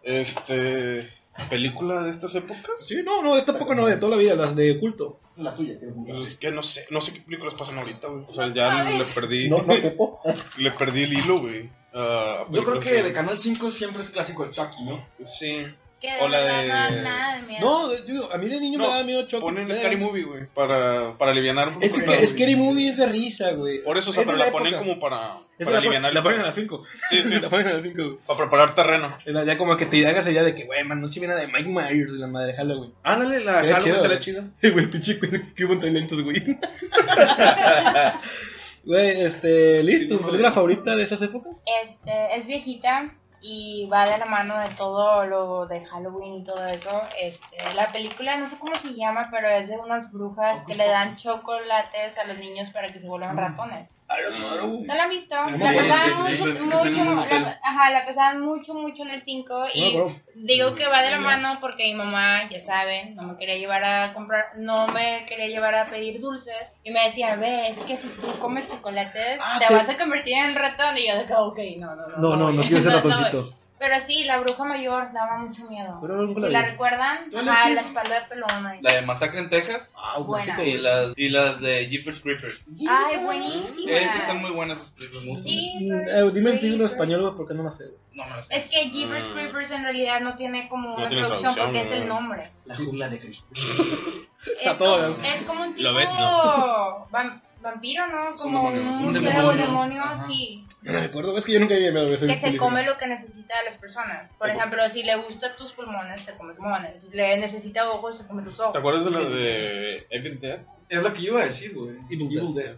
Este. ¿Película de estas épocas? Sí, no, no, de tampoco no, de toda la vida, las de culto. La tuya, quiero Pues es que no sé, no sé qué películas pasan ahorita, güey. O sea, ya le perdí, No, no ocupo. le perdí el hilo, güey. a Yo creo que de Canal 5 siempre es clásico el Chucky, ¿no? Sí. Que de O la verdad de- no da nada de miedo. No, yo a mí de niño me daba miedo Chucky. Ponen Scary Movie, güey. Para, para aliviar un poco Es que. Scary Movie es de risa, güey. Por eso, o sea, pero la ponen como para, para la, aliviar la ponen a las 5. Sí, sí. la ponen a las 5, güey. Para preparar terreno. Es la- Ya como que te hagas allá de que, güey, man, no viene de Mike Myers la madre Halloween. Ándale, la Sería Halloween estaría chido, chida. Eh, güey, pinche que hubo talentos, güey. Güey, este, listo, ¿tu película favorita de esas épocas? Este, es viejita y va de la mano de todo lo de Halloween y todo eso. Este, la película, no sé cómo se llama, pero es de unas brujas que le dan chocolates a los niños para que se vuelvan ratones. ¿No la han visto? La pasaban mucho, mucho, la- ajá, la pasaban mucho, mucho en el 5 No, y digo que va de la mano porque mi mamá, ya saben, no me quería llevar a comprar, no me quería llevar a pedir dulces y me decía, ve, es que si tú comes chocolates Ah, te vas a convertir en ratón y yo de que, ok, no, no, no. No, no, no quiero ser ratoncito. Pero sí, la bruja mayor daba mucho miedo. Pero nunca la si la vi. recuerdan, ¿No la ajá, la espalda de pelona. La de Masacre en Texas Ah, Buena. y las, y las de Jeepers Creepers. Ay, buenísima. Esas están muy buenas esas películas. Sí, Mm, eh, dime el título español, porque no me sé. No me las sé. Es que Jeepers Mm. Creepers en realidad no tiene como No una tiene traducción traducción, porque es el ¿no? nombre. La jungla de Cristo. Está Es ¿no? es como un tipo Lo ves, ¿no? vam- vampiro, ¿no? Como un, demonio. demonio, sí. No me acuerdo, es que yo nunca vi miedo. que se come lo que necesita de las personas. Por ejemplo, si le gustan tus pulmones, se come tus pulmones. Si le necesita ojos, se come tus ojos. ¿Te acuerdas de la de Evil Dead? Es lo que yo iba a decir, güey. Evil Evil Dead. Dead.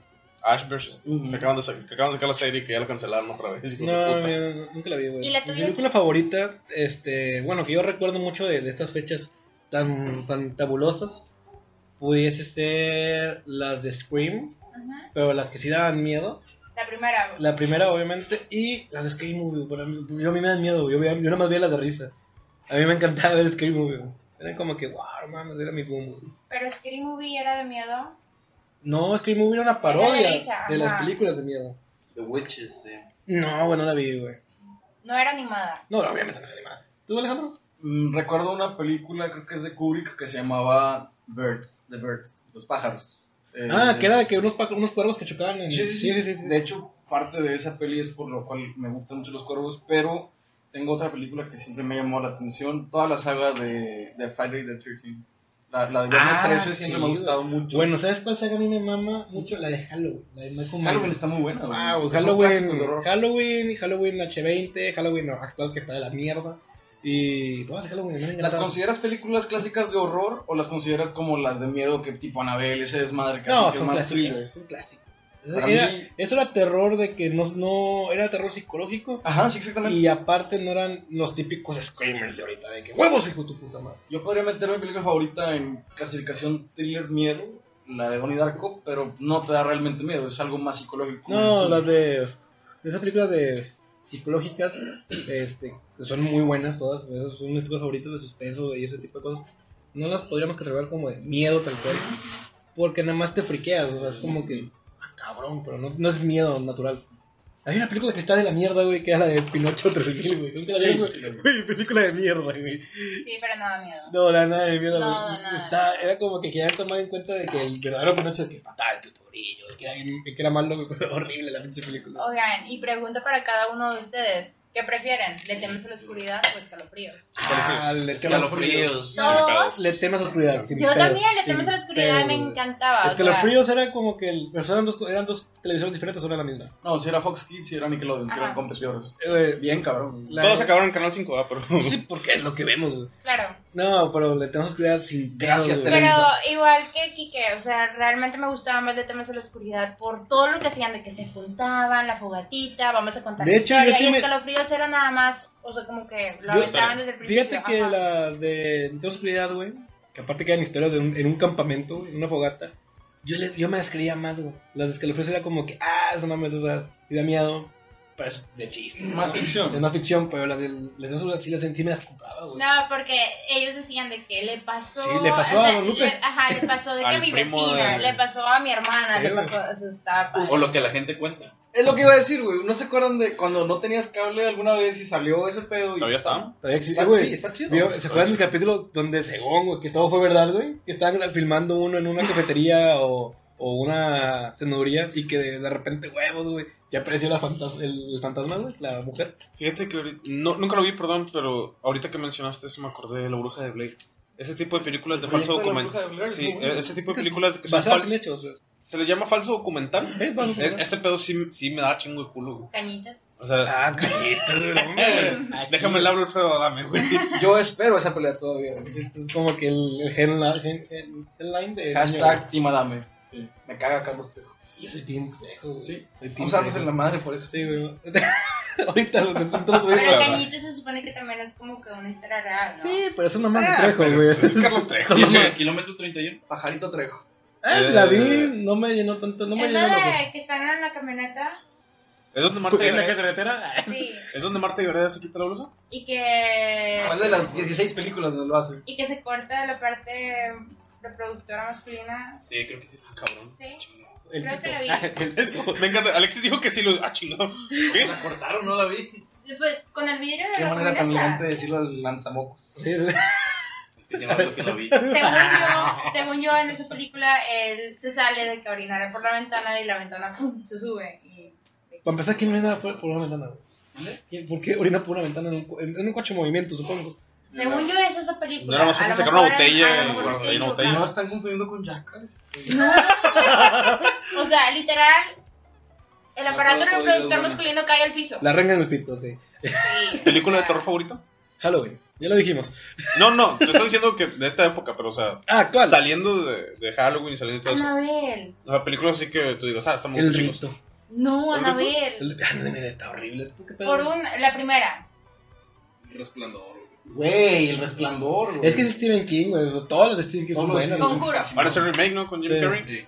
Ash vs. Que acaban, de sa- que acaban de sacar la serie y que ya lo cancelaron otra vez. No, mira, nunca la vi, güey. ¿Y la Mi película favorita, este, bueno, que yo recuerdo mucho de, de estas fechas tan, tan tabulosas, pudiese ser las de Scream, pero las que sí daban miedo. La primera. güey. La primera, obviamente, y las de Scary Movie. Yo a mí me dan miedo, güey. yo, yo nada más veía las de risa. A mí me encantaba ver Scary Movie. güey. Era como que, wow, mames, era mi boom. güey. Pero Scary Movie era de miedo. No, Scary Movie era una parodia de risa, de las ajá. películas de miedo. The Witches, sí. No, bueno, no la vi, güey. No era animada. No, obviamente no es animada. ¿Tú, Alejandro? Mm, recuerdo una película, creo que es de Kubrick, que se llamaba Birds, The Birds, los pájaros. Eh, Ah, que era de que unos, unos cuervos que chocaban en... Sí sí sí, sí, sí. De hecho, parte de esa peli es por lo cual me gustan mucho los cuervos, pero tengo otra película que siempre me llamó la atención, toda la saga de, de Friday the 13 La, la de Viernes Ah, 13 siempre sí, me ha gustado mucho. Bueno, ¿sabes cuál saga a mí me mama mucho? La de Halloween. La de Michael Halloween está muy buena. clásicos Halloween, horror. Halloween, Halloween H20, Halloween actual que está de la mierda. Y. ¿Las consideras películas clásicas de horror o las consideras como las de miedo que tipo Anabel, ese desmadre que No, que es más clásicos. thriller? Son clásicos. Era- mí- Eso era terror de que no, no era terror psicológico. Ajá, sí, exactamente. Y aparte no eran los típicos screamers de ahorita, de que huevos, hijo de tu puta madre. Yo podría meter mi película favorita en clasificación thriller miedo, la de Donnie Darko, pero no te da realmente miedo, es algo más psicológico. No, las de, esas películas de psicológicas, este, son muy buenas todas, esas son mis películas favoritas de suspenso y ese tipo de cosas. No las podríamos catalogar como de miedo tal cual, porque nada más te friqueas, o sea, es como que, ah, cabrón, pero no, no es miedo natural. Hay una película que está de la mierda, güey, que era la de Pinocho 3000, güey. ¿Nunca la Sí, vieron, sí, güey? película de mierda, güey. Sí, pero no da miedo. No, la nada de miedo, No, güey. nada. Está, era como que querían tomar en cuenta de que el verdadero Pinocho que mataba al tutorillo, que era, que era malo, horrible la pinche película. Oigan, y pregunta para cada uno de ustedes. ¿Qué prefieren? ¿Le temes a la oscuridad o escalofríos? Ah, le temes Escalofríos. No. Le temes a la oscuridad. Yo pedos, también le temes a la oscuridad me encantaba. o Es que sea, los fríos era como que eran dos, eran dos televisores diferentes, o era la misma. No, si era Fox Kids, si era Nickelodeon, si Ajá. eran competidores. Eh, Bien cabrón. la- Todos acabaron en Canal 5, ah, pero. Sí, porque es lo que vemos, güey. Claro. No, pero le tenemos oscuridad sin Gracias, güey. Pero Televisa. igual que Kike, o sea, realmente me gustaba más de temas de la oscuridad por todo lo que hacían, de que se juntaban, la fogatita, vamos a contar De la hecho, yo historia, sí y me- escalofríos era nada más, o sea, como que lo Yo- aventaban desde el principio. Fíjate que ajá. la de Tenemos oscuridad, güey, que aparte quedan historias de un- en un campamento, güey, en una fogata. Yo, les, yo me las creía más, güey. Las de escalofríos era como que, ah, eso mames, o sea, da miedo. Pero es de chiste. Más Es ficción. más ficción, pero las de las de sí las sí me las compraba, güey. No, porque ellos decían de que le pasó. Sí, le pasó o a Guadalupe. le- ajá, le pasó de que a mi vecina, de- le pasó a mi hermana, Sí, le pasó. Eso estaba padre. O lo que la gente cuenta. Es lo que iba a decir, güey. ¿No se acuerdan de cuando no tenías cable alguna vez y salió ese pedo? Y ¿Todavía está? Todavía existe, güey. sí, está chido. ¿Vio- ¿Se acuerdan del capítulo donde según, güey, que todo fue verdad, güey? Que estaban filmando uno en una cafetería o, o una cenaduría y que de, de repente, huevos, güey, ya apareció la fantas- el, el fantasma, güey, la mujer. Fíjate que ahorita- no, nunca lo vi, perdón, pero ahorita que mencionaste eso me acordé de La Bruja de Blair. Ese tipo de películas de falso proyecto de La Bruja de documental. Sí, bueno. ese tipo de películas que son falsos. hechos. Se le llama falso documental. Es falso Es- ese pedo sí, sí me da chingo de culo, güey. Cañitas. O sea, Ah, callitas, güey, güey. déjame el hablo Alfredo Adame, güey. Yo espero esa pelea todavía. güey. Es como que el, el headline, head- head- headline de... Hashtag Team Adame. Sí. Me caga Carlos Trejo. Yo soy Team Trejo, güey. Sí. Soy Team Vamos a darnos en la madre por eso. Sí, güey. Ahorita lo todos güey. Pero. Cañitas se supone que también es como que una historia real, ¿no? Sí, pero eso no de Ah, Trejo, güey. Es Carlos Trejo, ¿Y no el de mames. kilómetro 31? Pajarito Trejo. Eh, la vi, no me llenó tanto, no me es llenó la de que están en la camioneta. ¿Es donde Marta ¿En la Gareda, carretera? Sí. ¿Es donde Marta Gareda se quita la blusa? Y que. ¿Cuál de las 16 películas donde lo hace? Y que se corta la parte reproductora masculina. Sí, creo que sí. Cabrón. Sí. El Creo que lo vi. Me encanta. Alexis dijo que sí lo. Ah, chingado. ¿Qué? La cortaron, no la vi. Pues con el vidrio de Qué la manera tan elegante decirlo al lanzamocos. Sí, que vi. Según yo, según yo, en esa película, él se sale de que orinara por la ventana y la ventana ¡pum! se sube. Y... Para empezar, ¿quién orina por, por una ventana? ¿Quién- ¿Por qué orina por una ventana en un, en, en un coche en movimiento, supongo? Según yo, es esa película. No era más A lo fácil sacar una botella una. No están confundiendo con Jackass. O sea, literal, El aparato reproductor masculino cae al piso. La renga en el pito, ok. Sí. ¿Película de terror favorita? Halloween, ya lo dijimos. No, no, te estoy diciendo que de esta época, pero o sea, Ah, actual. saliendo de, de Halloween y saliendo de todo eso. Anabel. O sea, películas así que tú digas, ah, están muy El chingos. rito. No, ¿El? Anabel. El... Ah, está horrible. ¿Tú qué pedo? Por un, la primera. Resplandor, güey. El resplandor, güey. Es que es Stephen King, güey. Todas las de Stephen King son Todos los buenas. Güey. Conjuro. Ahora es el remake, ¿no? Con Jim Sí. Carrey.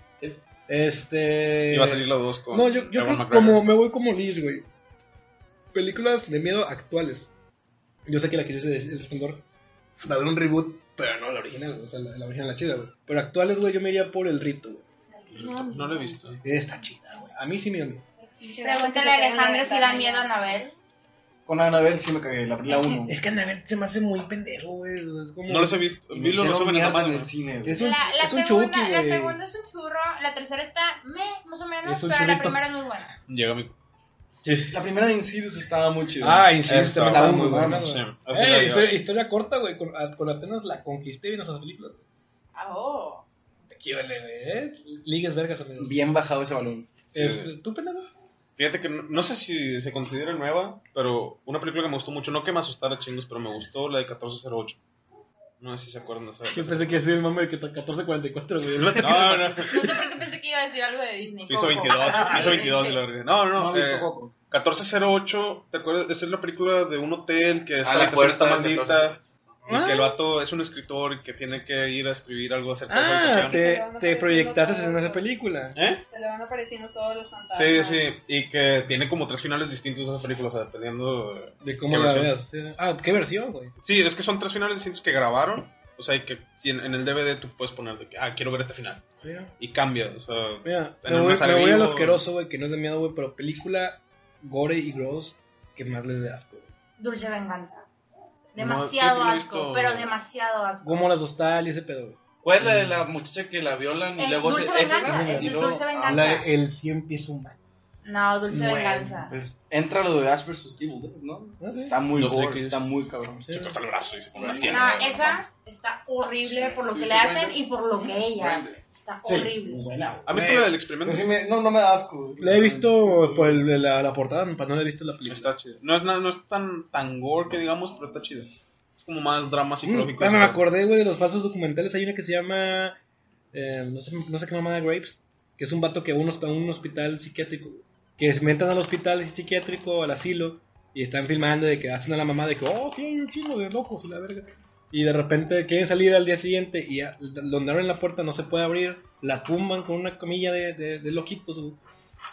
Este. Y va a salir la 2 con No, yo, yo Ewan creo que McGregor. como me voy como Liz, güey. Películas de miedo actuales. Yo sé que la que dice El Resplandor va a haber un reboot, pero no la original, o sea, la, la original la chida, güey. Pero actuales, güey, yo me iría por El Rito, güey. No lo he visto. Está chida, güey. A mí sí me da miedo. Pregúntale a Alejandro si da miedo a Anabel. Con Annabelle sí me cagué, la, la 1. Es que Annabelle se me hace muy pendejo, güey. Es como... No los he visto. Vi los resúmenes en nomás, el güey. cine, güey. Es un, La, la es un segunda, chuki, la segunda es un churro, la tercera está meh, más o menos, pero la churrito. primera es muy buena. Llega mi. Sí. La primera de Insidious estaba muy chida. Ah, Esta también está está muy muy buena, buena, güey. sí. Eh, historia, corta, güey. Con, a- con Atenas la conquisté viendo esas películas. Oh. Aquí vale, güey. ¿eh? Ligues vergas, amigos. Bien bajado ese balón. Sí. Este, ¿Tú, pendejo? Fíjate que no, no sé si se considera nueva, pero una película que me gustó mucho, no que me asustara chingos, pero me gustó la de 1408. No sé si se acuerdan de esa. Yo pensé que iba a ser el mame de que 1444, güey. No, no, No sé por qué pensé que iba a decir algo de Disney. hizo Coco. 22, hizo 22 y la verga. No, no, No, no. he visto eh, Coco. 1408, ¿te acuerdas? Esa es la película de un hotel que esa Ah, la habitación está maldita. Y Ah. que el vato es un escritor y que tiene que ir a escribir algo acerca de Ah, habitación. te, te proyectaste en esa película. ¿Eh? Se le van apareciendo todos los Sí, fantasmas. sí, y que tiene como tres finales distintos esa película, o sea, dependiendo de- De cómo ¿Qué la versión? veas. Sí. Ah, ¿qué versión, güey? Sí, es que son tres finales distintos que grabaron, o sea, y que en el DVD tú puedes poner de que, ah, quiero ver este final, Mira, y cambia, o sea, mira En me una voy, me voy vivo. al asqueroso, güey, que no es de miedo, güey, pero película gore y gross que más les dé asco. güey. Dulce venganza. Demasiado no asco, visto- pero demasiado asco. Como las dostal y ese pedo, güey. ¿Cuál es la de la muchacha que la violan y Es luego Dulce se... Venganza, es luego- Dulce Venganza. La- el 100 pies humano. No, Dulce Bueno, venganza. Pues entra lo de Ash vs. Evil Dead, ¿no? Ah. Está muy No gore, es. está muy cabrón. Sí. se corta el brazo y se pone una No, esa está horrible por lo que le hacen y por lo que ella hace. Está Sí, horrible. buena. ¿Has visto la del experimento? sí me- no, no me da asco. La he visto por el- la, la portada, pero no la he visto la película. Está chido. No es, na- no es tan, tan gore que digamos, pero está chido. Es como más drama psicológico. Mm, ah, me acordé, güey, de los falsos documentales. Hay una que se llama. eh, no, sé, no sé qué mamá de Grapes. Que es un vato que va a un, hosp- a un hospital psiquiátrico. güey, Que se metan al hospital psiquiátrico, al asilo. Y están filmando de que hacen a la mamá de que, oh, que hay un chingo de locos y la verga. Y de repente quieren salir al día siguiente y donde abren la puerta no se puede abrir. La tumban con una comilla de, de, de loquitos, güey.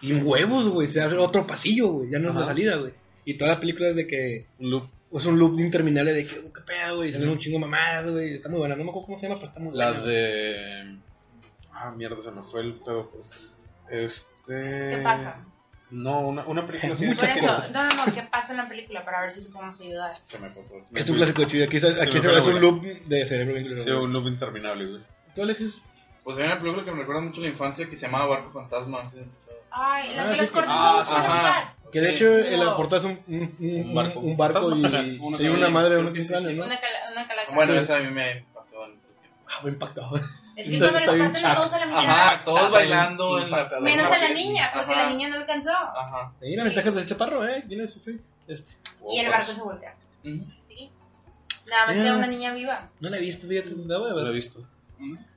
Y en huevos, güey. Se abre otro pasillo, güey. Ya no es la Ajá. salida, güey. Y toda la película es de que Un loop. es un loop interminable de que, oh, qué pedo, güey, salen un chingo mamadas, güey, está muy buena, no me acuerdo cómo se llama, pero está muy La buena. de. Ah, mierda, se me fue el pedo. pues. Este. ¿Qué pasa? No, una, una película. Por Muchas eso, cosas. no, no, no, ¿qué pasa en la película? Para ver si te podemos ayudar. Se me todo. Es un clásico chido, aquí, se- aquí me se la es un loop de cerebro bien Sí, un loop interminable, güey. ¿Tú, Alexis? Pues hay una película que me recuerda mucho a la infancia que se llamaba Barco Fantasma. ¿sí? Ay, la Ah, los que- cortos ah, me. Que de hecho el Wow. portal es un, un, un- Un barco. un barco y, Fantasma. y una madre de un sí. ¿no? Una, cala, una calaca. Bueno, Sí. esa a mí me impactó en. Ah, muy impactado. Es que cuando bien parten todos a la mitad. Ajá, todos bailando en la... Menos a la niña, porque Ajá. la niña no alcanzó. Ajá. Ahí la ventaja del chaparro, ¿eh? Este, Y el barco se voltea. ¿Sí? Nada más queda una niña viva. No la he visto, fíjate, la voy a Lo he visto.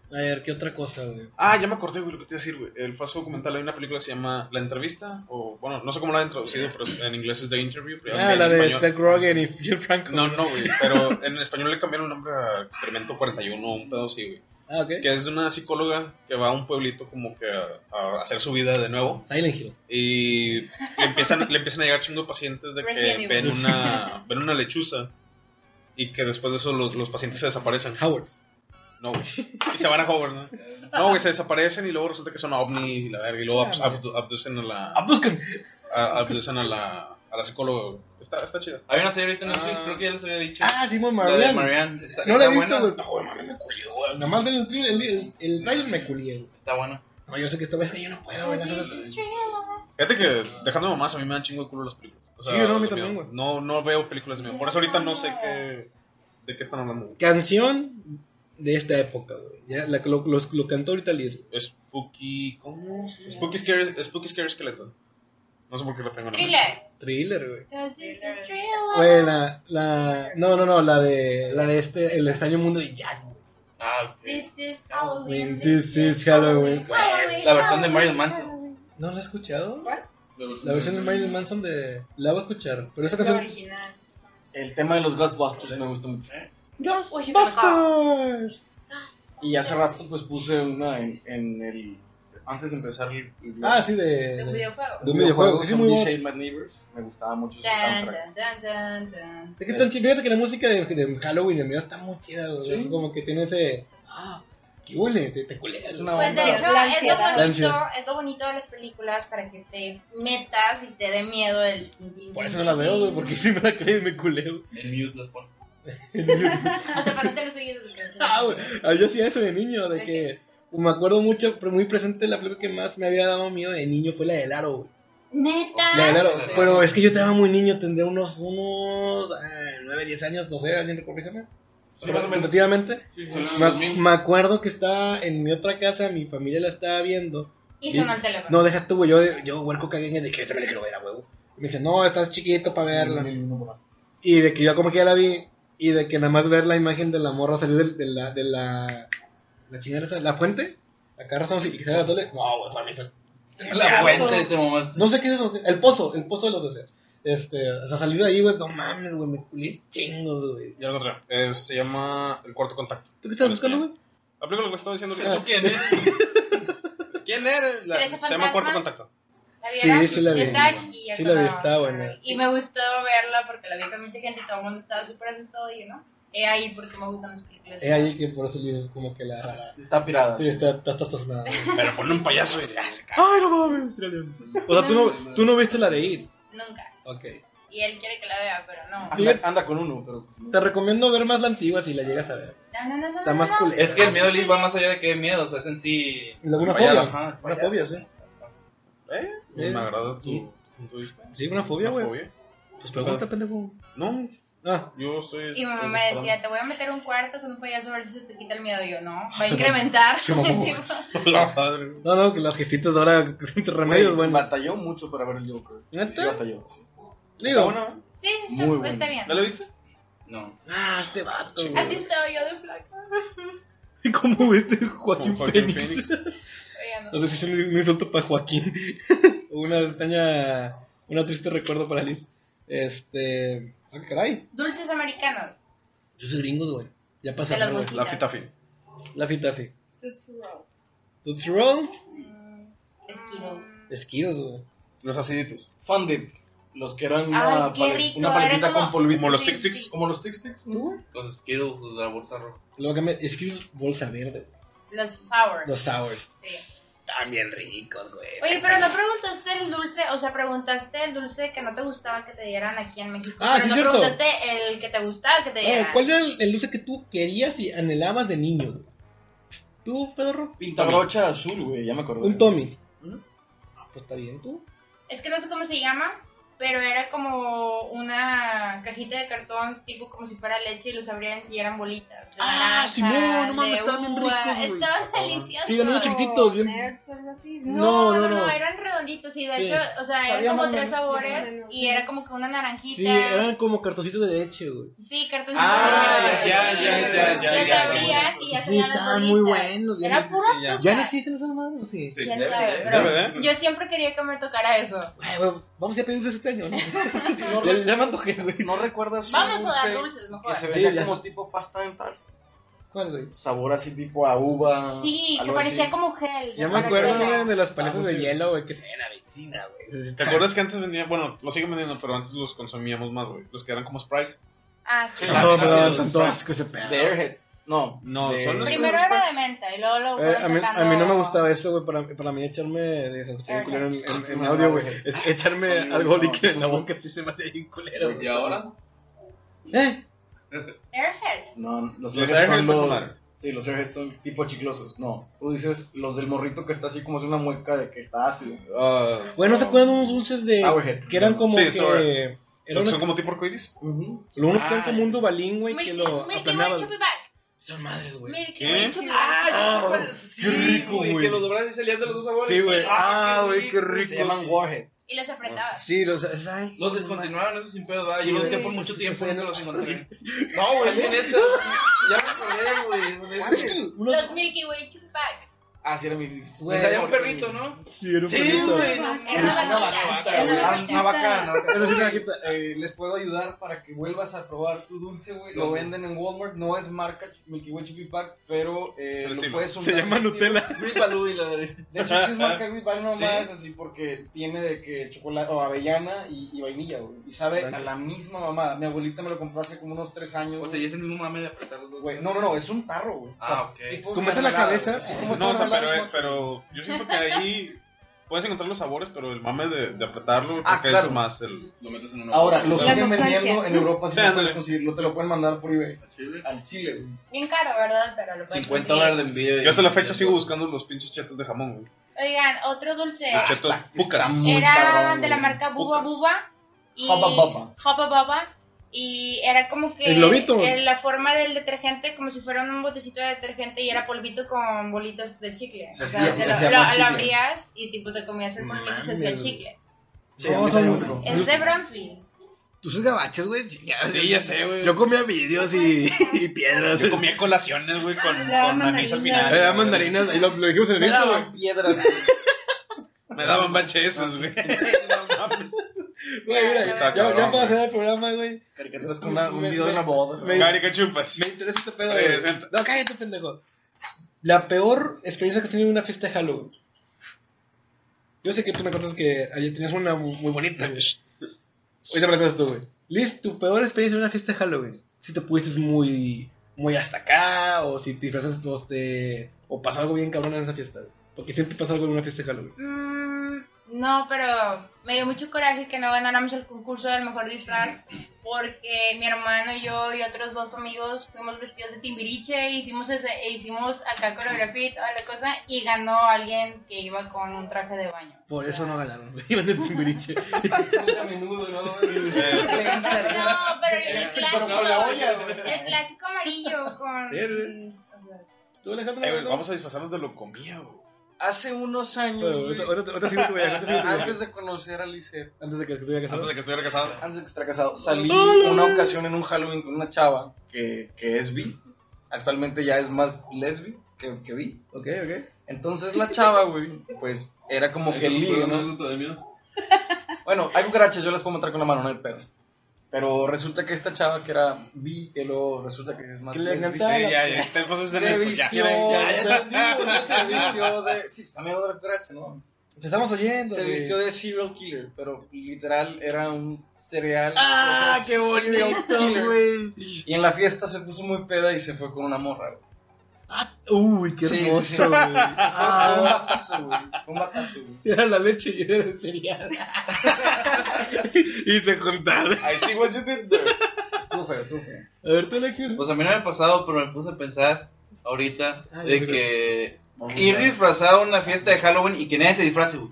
A ver, ¿qué otra cosa, güey? Ah, ya me acordé, güey, lo que te iba a decir, güey. El falso documental, hay una película que se llama La Entrevista, o bueno, no sé cómo la han traducido, pero en inglés es The Interview. pero Ah, en la de español- Seth Rogen y Jim Franco. No, no, güey, pero en español le cambiaron el nombre a Experimento 41, un pedo así, güey. Ah. Que es de una psicóloga que va a un pueblito como que a, a hacer su vida de nuevo. Silent Hill. Y le empiezan, le empiezan a llegar chingo de pacientes de que ven una, ven una lechuza y que después de eso los, los pacientes se desaparecen. Howard. No, güey. Y se van a Howard, ¿no? No, güey, se desaparecen y luego resulta que son ovnis y la verga. Y luego abdu- abducen a la, Abduzcan. a- abducen a la, a la psicóloga, güey. Está, está chida. Hay una serie ahorita en Netflix, Ah. creo que ya les había dicho. Ah, Simon La de Marian. Marianne. Está, No la he visto, güey. No, mami, me culió, güey. Nada más ven el, trailer- el, el, el trailer me culié, güey. Está buena. No, yo sé que esta vez que yo no puedo, güey. Fíjate que dejando mamás a mí me dan chingo de culo las películas. O sea, Sí, no, a mí de también, güey. No, no veo películas de miedo. Por eso ahorita no sé qué, de qué están hablando. güey. Canción de esta época, güey. Ya, la, que lo, lo, lo cantó ahorita Liz. Spooky, ¿cómo? Spooky Scary, Spooky Scary Skeleton. No sé por qué lo tengo en la mente. Thriller. Thriller, güey. La, la... No, no, no, la de... La de este... El extraño mundo de Jack, güey. Ah, ok. This is Halloween. This is Halloween. Halloween, La versión de Marilyn Manson. Halloween. ¿No la he escuchado? ¿Cuál? La versión de Marilyn Manson de... La voy a escuchar. Pero esa canción... original. El tema de los Ghostbusters me gusta mucho. Uy, Ghostbusters. Y hace rato pues puse una en, en el... Antes de empezar el... el- Ah, sí, de... De un de- videojuego. de un videojuego, que sí, muy bueno. Me gustaba mucho ese Dun, soundtrack. dun, dun, dun, dun. Es que tan fíjate que la música de, de Halloween en mío está muy chida, güey. Sí. Es como que tiene ese. Ah, qué huele, te, te culeas. Es una Pues de onda. hecho, La es lo, bonito, es lo bonito de las películas para que te metas y te dé miedo el... Por eso no la veo, güey, porque si me la creo y me culeo. En mute las pone. O sea, para no te lo sigues ah, güey. Ah, Yo hacía eso de niño, de que. Me acuerdo mucho, pero muy presente, la película que más me había dado miedo de niño fue la del aro, güey. Neta. La del aro. Pero es que yo estaba muy niño, tendría unos, unos ah, 9, 10 años, no sé, alguien corrígame. Sí, Me, acuerdo que estaba en mi otra casa, mi familia la estaba viendo. Y sonó el teléfono. No, deja tú, güey. Yo, yo huerco cagué de que yo también le quiero ver a huevo. Y me dice, no, estás chiquito para verla. Y de que yo como que ya la vi. Y de que nada más ver la imagen de la morra salir de, de la. de la. La chingada la fuente. Acá estamos y se la tole. No, güey, para mí pues. La fuente te mamaste. No sé qué es eso. El pozo, el pozo de los deseos. Este, o sea, salir de ahí, güey, no mames, güey, me culé chingos, güey. Ya lo encontré. Eh, se llama El Cuarto Contacto. ¿Tú qué estás buscando, güey? La película que estaba diciendo Ah. ahorita. ¿Quién eres? ¿Quién eres? La- ¿Eres se el llama Cuarto? Contacto. ¿La Sí, sí la vi. Está aquí, ya Sí la vi, está buena. Y me gustó verla porque la vi con mucha gente y todo el mundo estaba súper asustado y yo, ¿no? He ahí porque me gustan las películas. Es ahí que por eso le dices como que la. Está pirada. Sí, está, está, está, está. Pero ponle un payaso y ya se cae. Ay, no mames, australiano. O sea, tú no, tú no viste la de It. Nunca. Ok. Y él quiere que la vea, pero no. Anda, anda con uno, pero... Te recomiendo ver más la antigua si la llegas a ver. No, no, no, no, Está más no. culera. Es que el miedo Liz va más allá de que miedo, o sea, es en sí. Luego una fobia. ajá, Una fobia, sí. ¿Eh? Me agrada tu punto de vista. Sí, una fobia, ¿Una güey. Pues pregunta, pendejo. No, Ah, yo estoy. Y mi mamá me decía, te voy a meter un cuarto con un payaso a ver si se te quita el miedo. Y yo, no, va a incrementar. se mamó. No, no, que las jefitas de ahora remedios, bueno. Batalló mucho para ver el Joker. ¿Neta? Sí, batalló, sí. Digo, bueno? sí, sí, está, Muy bueno. está bien. ¿Ya lo viste? No. ah, este vato, Así estaba yo de flaca. ¿Y cómo viste Joaquín, Como Joaquín Phoenix? Phoenix. Oigan, No sé si es un, insulto para Joaquín. una extraña. Una triste recuerdo para Liz. Este. Ah, caray. Dulces americanos. Yo soy gringos, güey. Ya pasaron, güey. La fitafi. La fitafi. Tootsie Roll. Tootsie Roll. Mm, Skittles. Esquiros, güey. Los aciditos. Funded. Los que eran Ay, una, pale- rico, una paletita como- con polvito. Como los tic tics. Como los tic tics. Los Skittles de la bolsa roja. Luego que me. Esquiros bolsa verde. Los sour. Los sours. Sí. Están bien ricos, güey. Oye, pero no preguntaste el dulce, o sea, preguntaste el dulce que no te gustaba que te dieran aquí en México. Ah, pero sí, no cierto. preguntaste el que te gustaba que te dieran. ¿Cuál era el, el dulce que tú querías y anhelabas de niño, güey? ¿Tú, Pedro? Pinta brocha azul, güey, ya me acordé. Un Tommy. ¿Mm? Ah, pues está bien, tú. Es que no sé cómo se llama, pero era como una cajita de cartón, tipo como si fuera leche, y los abrían y eran bolitas. de Ah, naranja, Simón, no mames, estaban bien ricos. Estaban deliciosos. Sí, eran unos chiquititos, bien. No, No, no, no, no, no. eran redonditos y de Sí. hecho, o sea, eran como tres sabores menos, y sí. era como que una naranjita. Sí, eran como cartoncitos de leche, güey. Sí, cartoncitos Ah, de leche. ya, ya, ya, ya, Los ya, abrían y Sí, ya las estaban muy buenos, ya Era si ya-. ¿Ya no existen esas madres? Sí. Sí, de. yo siempre quería que me tocara eso. Vamos a pedir este año, ¿no? ya, ya me antojé, güey. ¿No recuerdas Vamos un a dar dulce dulces mejor. que se Sí, ya como sé. tipo pasta dental? ¿Cuál, güey? Sabor así tipo a uva. Sí, que algo parecía así. como gel. Ya me acuerdo, güey, de las paletas Ah, de hielo, güey, que se ven a vecina, güey. ¿Te acuerdas que antes vendían, bueno, lo siguen vendiendo, pero antes los consumíamos más, güey? Los que eran como Sprites. Ah, sí. No, sí, me daban los tanto Sprites. asco ese pedo. De Airhead. No. No, de- son los- Primero era de menta y luego lo Eh, a, mí, sacando- a mí no me gustaba eso, güey, para, para mí echarme de esas en, culero en, en, en audio, güey. Es echarme No, algo no, líquido en la no. boca, sí se me hace bien culero. ¿Y ahora? ¿Eh? Airhead. No, los, Los Airheads Airheads son los... Sí, los Airheads son tipo chiclosos. No, tú dices los del morrito que está así como es una mueca de que está ácido. Ah, Güey, ¿no se acuerdan de unos dulces de... Sourhead. que eran como Sí, que... sourhead. Era los que una- son como tipo arcoiris. Ujú. Lo unos que eran Ah, como un dubalín, güey, que lo Milky Son madres, güey. Milky ¿Qué? Ah, Ah, qué rico, güey. Que los y salían de los dos sabores. Sí, güey. Ah, qué güey, qué Se rico. llaman Warhead. y los apretabas. Sí, los, ay, Los descontinuaron, eso sin pedo, ¿verdad? Sí, Yo los busqué por mucho tiempo, no. los encontré. No, güey, Es que neta, ya me acordé, güey. Unos- Los Milky Way Pack. Ah, sí, era mi. Güey, Había un perrito, ¿no? Sí, era un Sí, perrito. güey, no. Era una vaca, Era una vaca. Pero sí. Eh, les puedo ayudar para que vuelvas a probar tu dulce, güey. Lo venden en Walmart, no es marca Milky Way Chippy Pack, pero eh, El lo estilo. puedes Se llama. Nutella. Great y la de... De hecho, sí es marca Great Value nomás, Sí. así porque tiene de que chocolate o avellana y, y vainilla, güey. Y sabe a la misma mamada. Mi abuelita me lo compró hace como unos tres años. O sea, y es el mismo mame de apretar los dos. güey. No, no, no, es un tarro, güey. Ah, ok. Como mete la cabeza, No, o estas sea, pero, mermeladas, pero yo siento que ahí puedes encontrar los sabores, pero el mame de, de apretarlo, Ah, porque claro. es más el... Lo metes en una Ahora, lo siguen vendiendo en Europa, si Sí, lo ándale. puedes conseguir, lo te lo pueden mandar por eBay. Chile. Al Chile, güey. Bien caro, ¿verdad? Pero lo puedes 50 conseguir. dólares de envío. Yo hasta la fecha sigo buscando los pinches chetos de jamón, güey. Oigan, otro dulce. Los chetos pucas. está muy Era cabrón, de la marca Buba. Buba. Y Hubba Bubba. Hubba Bubba. Y era como que El globito. en la forma del detergente, como si fuera un botecito de detergente y era polvito con bolitas de chicle. Se o sea, se lo, lo- lo abrías y tipo te comías el polvito y se hacía chicle. Sí, me. Es de Bronzeville. Tú sos gabachos, güey. Sí, ya sé, güey. Yo comía vidrios y, y piedras. Yo comía colaciones, güey, con, con anís al final. Era mandarinas, y lo, lo dijimos en el Me daban piedras. Me daban bachesos, güey. No mames. Güey, mira, Está ya, ya para hacer el programa, güey. Caricaturas con una- un video de una boda. me- Gary, ¿qué chupas? Me interesa este pedo, güey. No, cállate, pendejo. La peor experiencia que he tenido en una fiesta de Halloween. Yo sé que tú me contas que ayer tenías una muy, bonita, güey. Ahorita me la tú, güey. Liz, tu peor experiencia en una fiesta de Halloween. Si te pusiste muy, muy hasta acá, o si te disfrazaste, o, te- o pasó algo bien cabrón en esa fiesta, güey. Porque siempre pasa algo en una fiesta de Halloween. No, pero me dio mucho coraje que no ganáramos el concurso del mejor disfraz porque mi hermano, yo y otros dos amigos fuimos vestidos de timbiriche, hicimos ese, e hicimos acá coreografía y toda la cosa y ganó alguien que iba con un traje de baño. Por eso no ganaron. Iban de Timbiriche. Muy a menudo, ¿no? No, pero el clásico, el clásico amarillo con... Eh, vamos a disfrazarnos de lo comía, güey. Hace unos años, antes de conocer a Lisette, Antes de que estuviera casado. Antes de que estuviera casado. antes de que estuviera casado, salí una ocasión en un Halloween con una chava que, que es bi. Actualmente ya es más lesbi que, que bi. Ok, ok. Entonces la chava, güey, pues era como que miedo? Bueno, hay cucarachas, yo las puedo matar con la mano, no hay pedo. Pero resulta que esta chava que era bi, que luego resulta que es más Que le encantaba. Sí, ya, ya. Está entonces en se eso. vistió, Ya. ya, ya se vistió de... Sí, también de la cucaracha, ¿no? Te estamos oyendo. Se vistió de serial killer, pero literal era un cereal. ¡Ah, qué bonito, güey! Y en la fiesta se puso muy peda y se fue con una morra, güey. Uy, qué hermoso, sí, sí. güey. Un Ah, batazo, güey. Un batazo, güey. era la leche y era el cereal. y se juntaron. I see what you did there. Estuvo feo, estuvo feo. A ver, tú, Alexis. Pues a mí no me ha pasado, pero me puse a pensar ahorita Ah, de que ir disfrazado a una fiesta de Halloween y que nadie se disfrace, güey.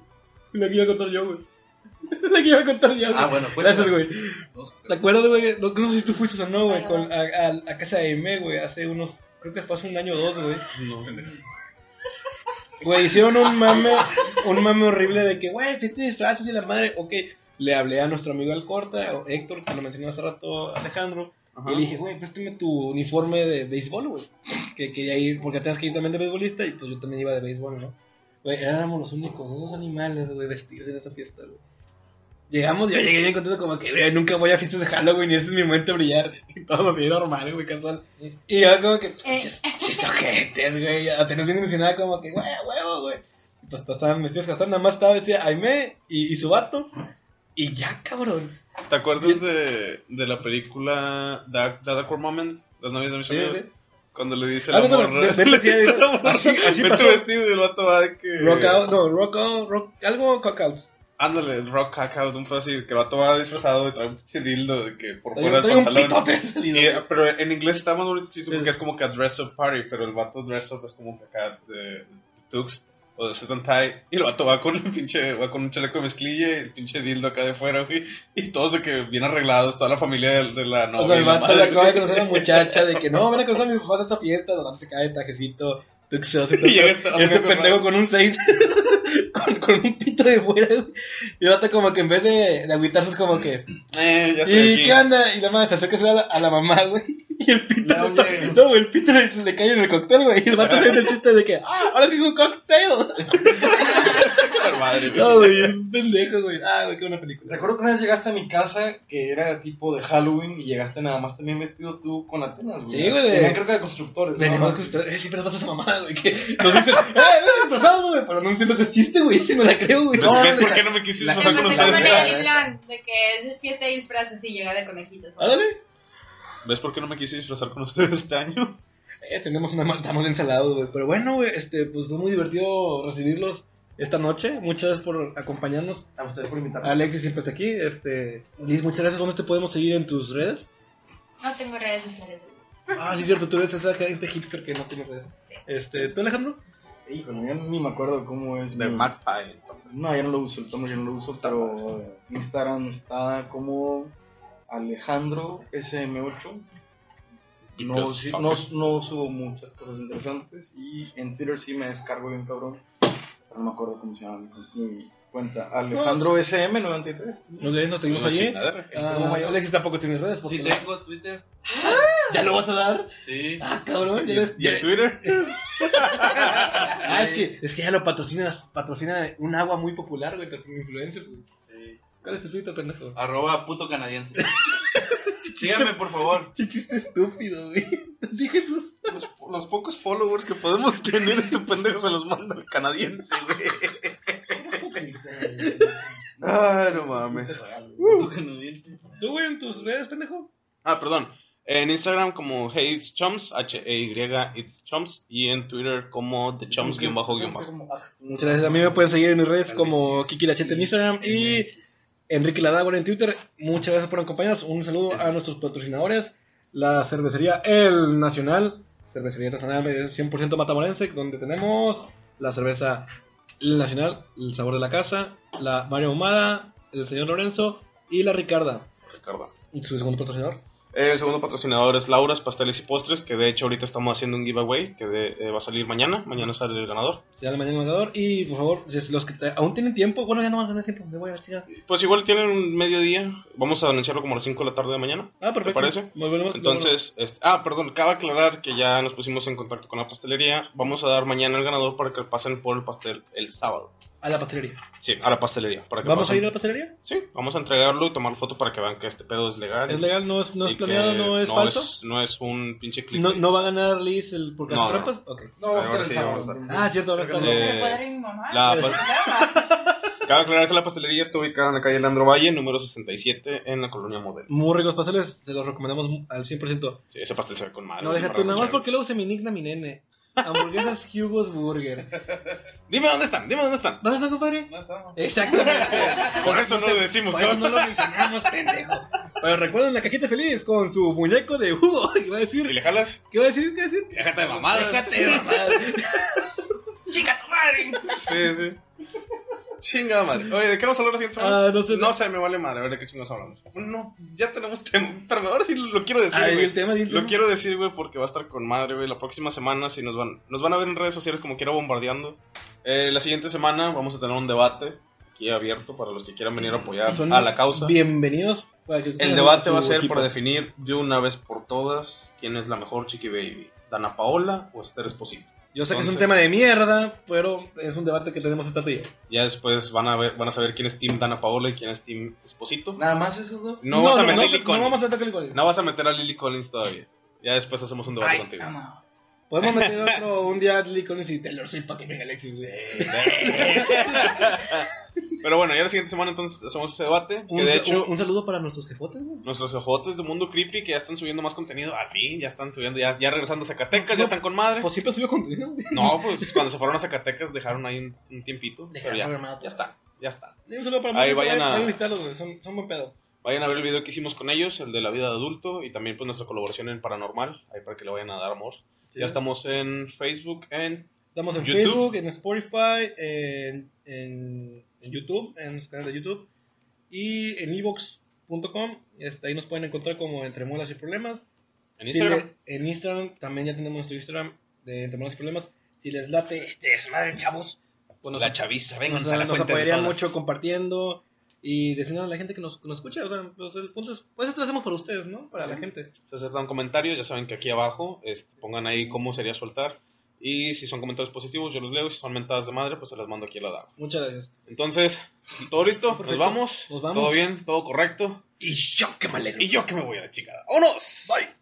La que iba a contar yo, güey. La que iba a contar yo. Ah, güey. bueno, cuéntame. Gracias, güey. ¿Te acuerdas, güey? No, no sé si tú fuiste o no, güey, con, a, a, a casa de Aime, güey, hace unos. Creo que pasó un año o dos, güey. Güey, hicieron un mame, un mame horrible de que, güey, fiesta de disfraces y la madre, ok. Le hablé a nuestro amigo Alcorta, o Héctor, que lo mencionó hace rato Alejandro, y le dije, güey, préstame tu uniforme de béisbol, güey. Que quería ir, porque tenías que ir también de beisbolista, y pues yo también iba de béisbol, ¿no? Güey, éramos los únicos, esos animales, güey, vestidos en esa fiesta, güey. Llegamos, yo llegué bien contento como que, güey, nunca voy a fiestas de Halloween y ese es mi momento de brillar. Y todo así normal, güey, casual. Y yo como que, Eh. chis, ojetes, güey, a tener bien emocionada como que, güey, huevo, güey. Pues todos estaban vestidos casual, nada más estaba vestida Aime y, y su vato. Y ya, cabrón. ¿Te acuerdas de, de la película That, That Awkward Moment? Las novias de mis Sí, amigos. sí. Cuando le dice Ah, la no, no, morra. ve- le dice sí, la morra, así- así "Ve tu pasó. vestido y el vato va de que. Rock out, no, rock out, rock, algo cockouts. Ándale, rock out, un pedo así. Que el vato va disfrazado y trae un pinche dildo de que por fuera del pantalón. Y, güey. pero en inglés está más bonito chiste porque es como que a dress up party, pero el vato dress up es como que acá de, de tux o de suit and tie y el vato va con el pinche, va con un chaleco de mezclilla y el pinche dildo acá de fuera, güey, y todos de que bien arreglados, toda la familia de, de la novia. O sea, el vato le acaba de conocer a una muchacha de que no, ven a conocer a mi papá a esta fiesta, donde se cae el trajecito, tuxeos y llega este- y este pendejo con un 6, con, con un pito de fuera, güey. Y el como que en vez de, de agüitarse es como que, Eh, ya estoy ¿y aquí. qué onda? Y la madre se acerca a la, a la mamá, güey. Y el pito, No, el pito le, le cae en el cóctel, güey. Y el vato tiene el chiste de que, ah, ahora sí es un cóctel. Puta madre, güey. No, güey, un pendejo, güey. Ah, güey, qué buena película. Recuerdo que una vez llegaste a mi casa que era tipo de Halloween y llegaste nada más también vestido tú con Atenas, güey. Sí, güey, de- Tenían creo que de constructores. Venimos ¿no? con ustedes. Eh, siempre nos pasa esa mamada, güey. Que nos dicen, eh, ven disfrazado, güey. Pero no que es chiste, güey. Si me la creo, güey. ¿Ves, No, ves por qué no me Que disfrazar con ustedes? de que es fiesta de disfraces y llega de conejitos. Ándale. ¿Ves por qué no me quise disfrazar con ustedes este año? Eh, tenemos una mal- estamos ensalados, güey. Pero bueno, güey, este, pues fue muy divertido recibirlos esta noche. Muchas gracias por acompañarnos. A ustedes por invitarme. Alexis siempre está aquí. Este, Liz, muchas gracias. ¿Dónde te podemos seguir en tus redes? No tengo redes sociales. Ah, sí, es cierto, tú eres esa gente hipster que no tiene redes. Este, ¿tú, Alejandro? Híjole, yo ni me acuerdo cómo es. De mi- Magpie. No, ya no lo uso, el tono ya no lo uso, pero Instagram está como Alejandro SM8. No, fuck. no, no subo muchas cosas interesantes y en Twitter sí me descargo bien cabrón. No me acuerdo cómo se llama mi, mi cuenta. Alejandro SM93. Nos, nos seguimos Una allí. Ah, Alexis tampoco tiene redes. Sí, no- tengo Twitter. ¿Ya lo vas a dar? Sí. Ah, cabrón. ¿Y, Ya y en Twitter? Ah, es que, es que ya lo patrocinas, patrocina un agua muy popular, güey, sí. ¿Cuál es tu Twitter, pendejo? Arroba puto canadiense. Síganme, por favor. Qué chiste estúpido, güey. Dije. Los, los pocos followers que podemos tener, este pendejo se los manda el canadiense, güey. Ay, no mames. Canadiense. ¿Tú, güey, en tus redes, pendejo? Ah, perdón. En Instagram como Hey It's Chums, H-E-Y It's Chums. Y en Twitter como The Chums guion bajo guion bajo. Muchas gracias. A mí me pueden seguir en mis redes como Kiki Lachete en Instagram y Enrique Ladágora en Twitter. Muchas gracias por acompañarnos. Un saludo a nuestros patrocinadores. La cervecería El Nacional, cervecería artesanal eh, 100% matamorense, donde tenemos la cerveza El Nacional, el sabor de la casa, la Mario Humada, el señor Lorenzo y la Ricarda. Ricardo. Su segundo patrocinador. El segundo patrocinador es Laura's Pasteles y Postres, que de hecho ahorita estamos haciendo un giveaway que de- eh, va a salir mañana. Mañana sale el ganador. Llama mañana ganador. Y por favor, los que te- aún tienen tiempo, bueno, ya no van a tener tiempo. Me voy a chica. Pues igual tienen un mediodía. Vamos a anunciarlo como a las 5 de la tarde de mañana. Ah, perfecto. ¿Te parece? Muy bueno, Entonces, este- ah, perdón, cabe aclarar que ya nos pusimos en contacto con la pastelería. Vamos a dar mañana el ganador para que pasen por el pastel el sábado. A la pastelería. Sí, a la pastelería. Para que ¿Vamos a pasen- ir a la pastelería? Sí, vamos a entregarlo y tomar foto para que vean que este pedo es legal. ¿Es legal? ¿No es, no es planeado? ¿No es falso? Es, no es un pinche clip. ¿No, ¿No va a ganar Liz el por No, no. trampas? Ok. No, va a Ahora estar sí, vamos a. Ah, cierto, ahora está. Eh, ¿Me puedo ir mi mamá? la- No problema. Cabe aclarar que la pastelería está ubicada en la calle Leandro Valle, número 67, en la colonia Modelo. Muy ricos pasteles, te los recomendamos al 100%. Sí, ese pastel se ve con madre. No, tú, nada más porque luego se me indigna mi nene. Hamburguesas Hugo's Burger. Dime dónde están, dime dónde están. ¿Dónde está, compadre? No estamos. Exactamente. Por eso no lo decimos, Por eso no lo mencionamos, pendejo. Pero recuerden la cajita feliz con su muñeco de Hugo. ¿Qué va a ¿Y decir? le jalas? ¿Qué va a decir? ¿Qué va a decir? Déjate de mamadas. Déjate de mamadas. ¡Chica tu madre! Sí, sí. Chingada madre. Oye, ¿de qué vamos a hablar la siguiente semana? Ah, no sé. No sé, me vale madre. A ver de qué chingados hablamos. No, ya tenemos tema. Pero ahora sí lo quiero decir, güey. Lo tema. quiero decir, güey, porque va a estar con madre, güey. La próxima semana, si nos van, nos van a ver en redes sociales como quiera bombardeando. Eh, la siguiente semana vamos a tener un debate aquí abierto para los que quieran venir a apoyar Son a la causa. Bienvenidos. para que El debate va a ser equipo. para definir de una vez por todas quién es la mejor Chiqui Baby. ¿Dana Paola o Esther Esposito? Yo sé que es un tema de mierda, pero es un debate que tenemos esta día. Ya después van a ver, van a saber quién es Team Dana Paola y quién es Team Esposito. Nada más esos dos. No, vas a meter no, Lily no Collins. vamos a meter Lily Collins. No vas a meter a Lily Collins todavía. Ya después hacemos un debate Ay, contigo. ama. Podemos meter otro un día a Lily Collins y Taylor Swift para que venga Alexis. Pero bueno, ya la siguiente semana entonces hacemos ese debate. Que Un, de hecho, un, un saludo para nuestros jefotes, güey. nuestros jefotes de Mundo Creepy que ya están subiendo más contenido. Al fin, ya están subiendo, ya, ya regresando a Zacatecas, No, ya están con madre. Pues siempre subió contenido, güey. No, pues cuando se fueron a Zacatecas dejaron ahí un, un tiempito. Dejaron Pero ya, ya está, ya está. Y un saludo para Ahí vayan a- vayan a güey. Son, son buen pedo. Vayan a ver el video que hicimos con ellos, el de la vida de adulto, y también pues nuestra colaboración en Paranormal, ahí para que le vayan a dar amor. Sí. Ya estamos en Facebook, en... Estamos en YouTube. Facebook, en Spotify, en, en, en YouTube, en nuestro canal de YouTube y en evox.com. Este, ahí nos pueden encontrar como Entre Muelas y Problemas. En Si Instagram. le- en Instagram también ya tenemos nuestro Instagram de Entre Muelas y Problemas. Si les late este desmadre, chavos, pues nos, La chaviza, vengan nos, a la nos fuente apoyarían mucho compartiendo y diciendo a la gente que nos, que nos escucha. O sea, pues, el punto es, pues esto lo hacemos para ustedes, ¿no? Para la gente. Si acertan comentarios, ya saben que aquí abajo este, pongan ahí cómo sería soltar. Y si son comentarios positivos, yo los leo. Y si son mentadas de madre, pues se las mando aquí a la daga. Muchas gracias. Entonces, ¿todo listo? Nos vamos. Nos vamos. ¿Todo bien? ¿Todo correcto? Y yo que me alegro. Y yo que me voy a la chingada. ¡Vámonos! Bye.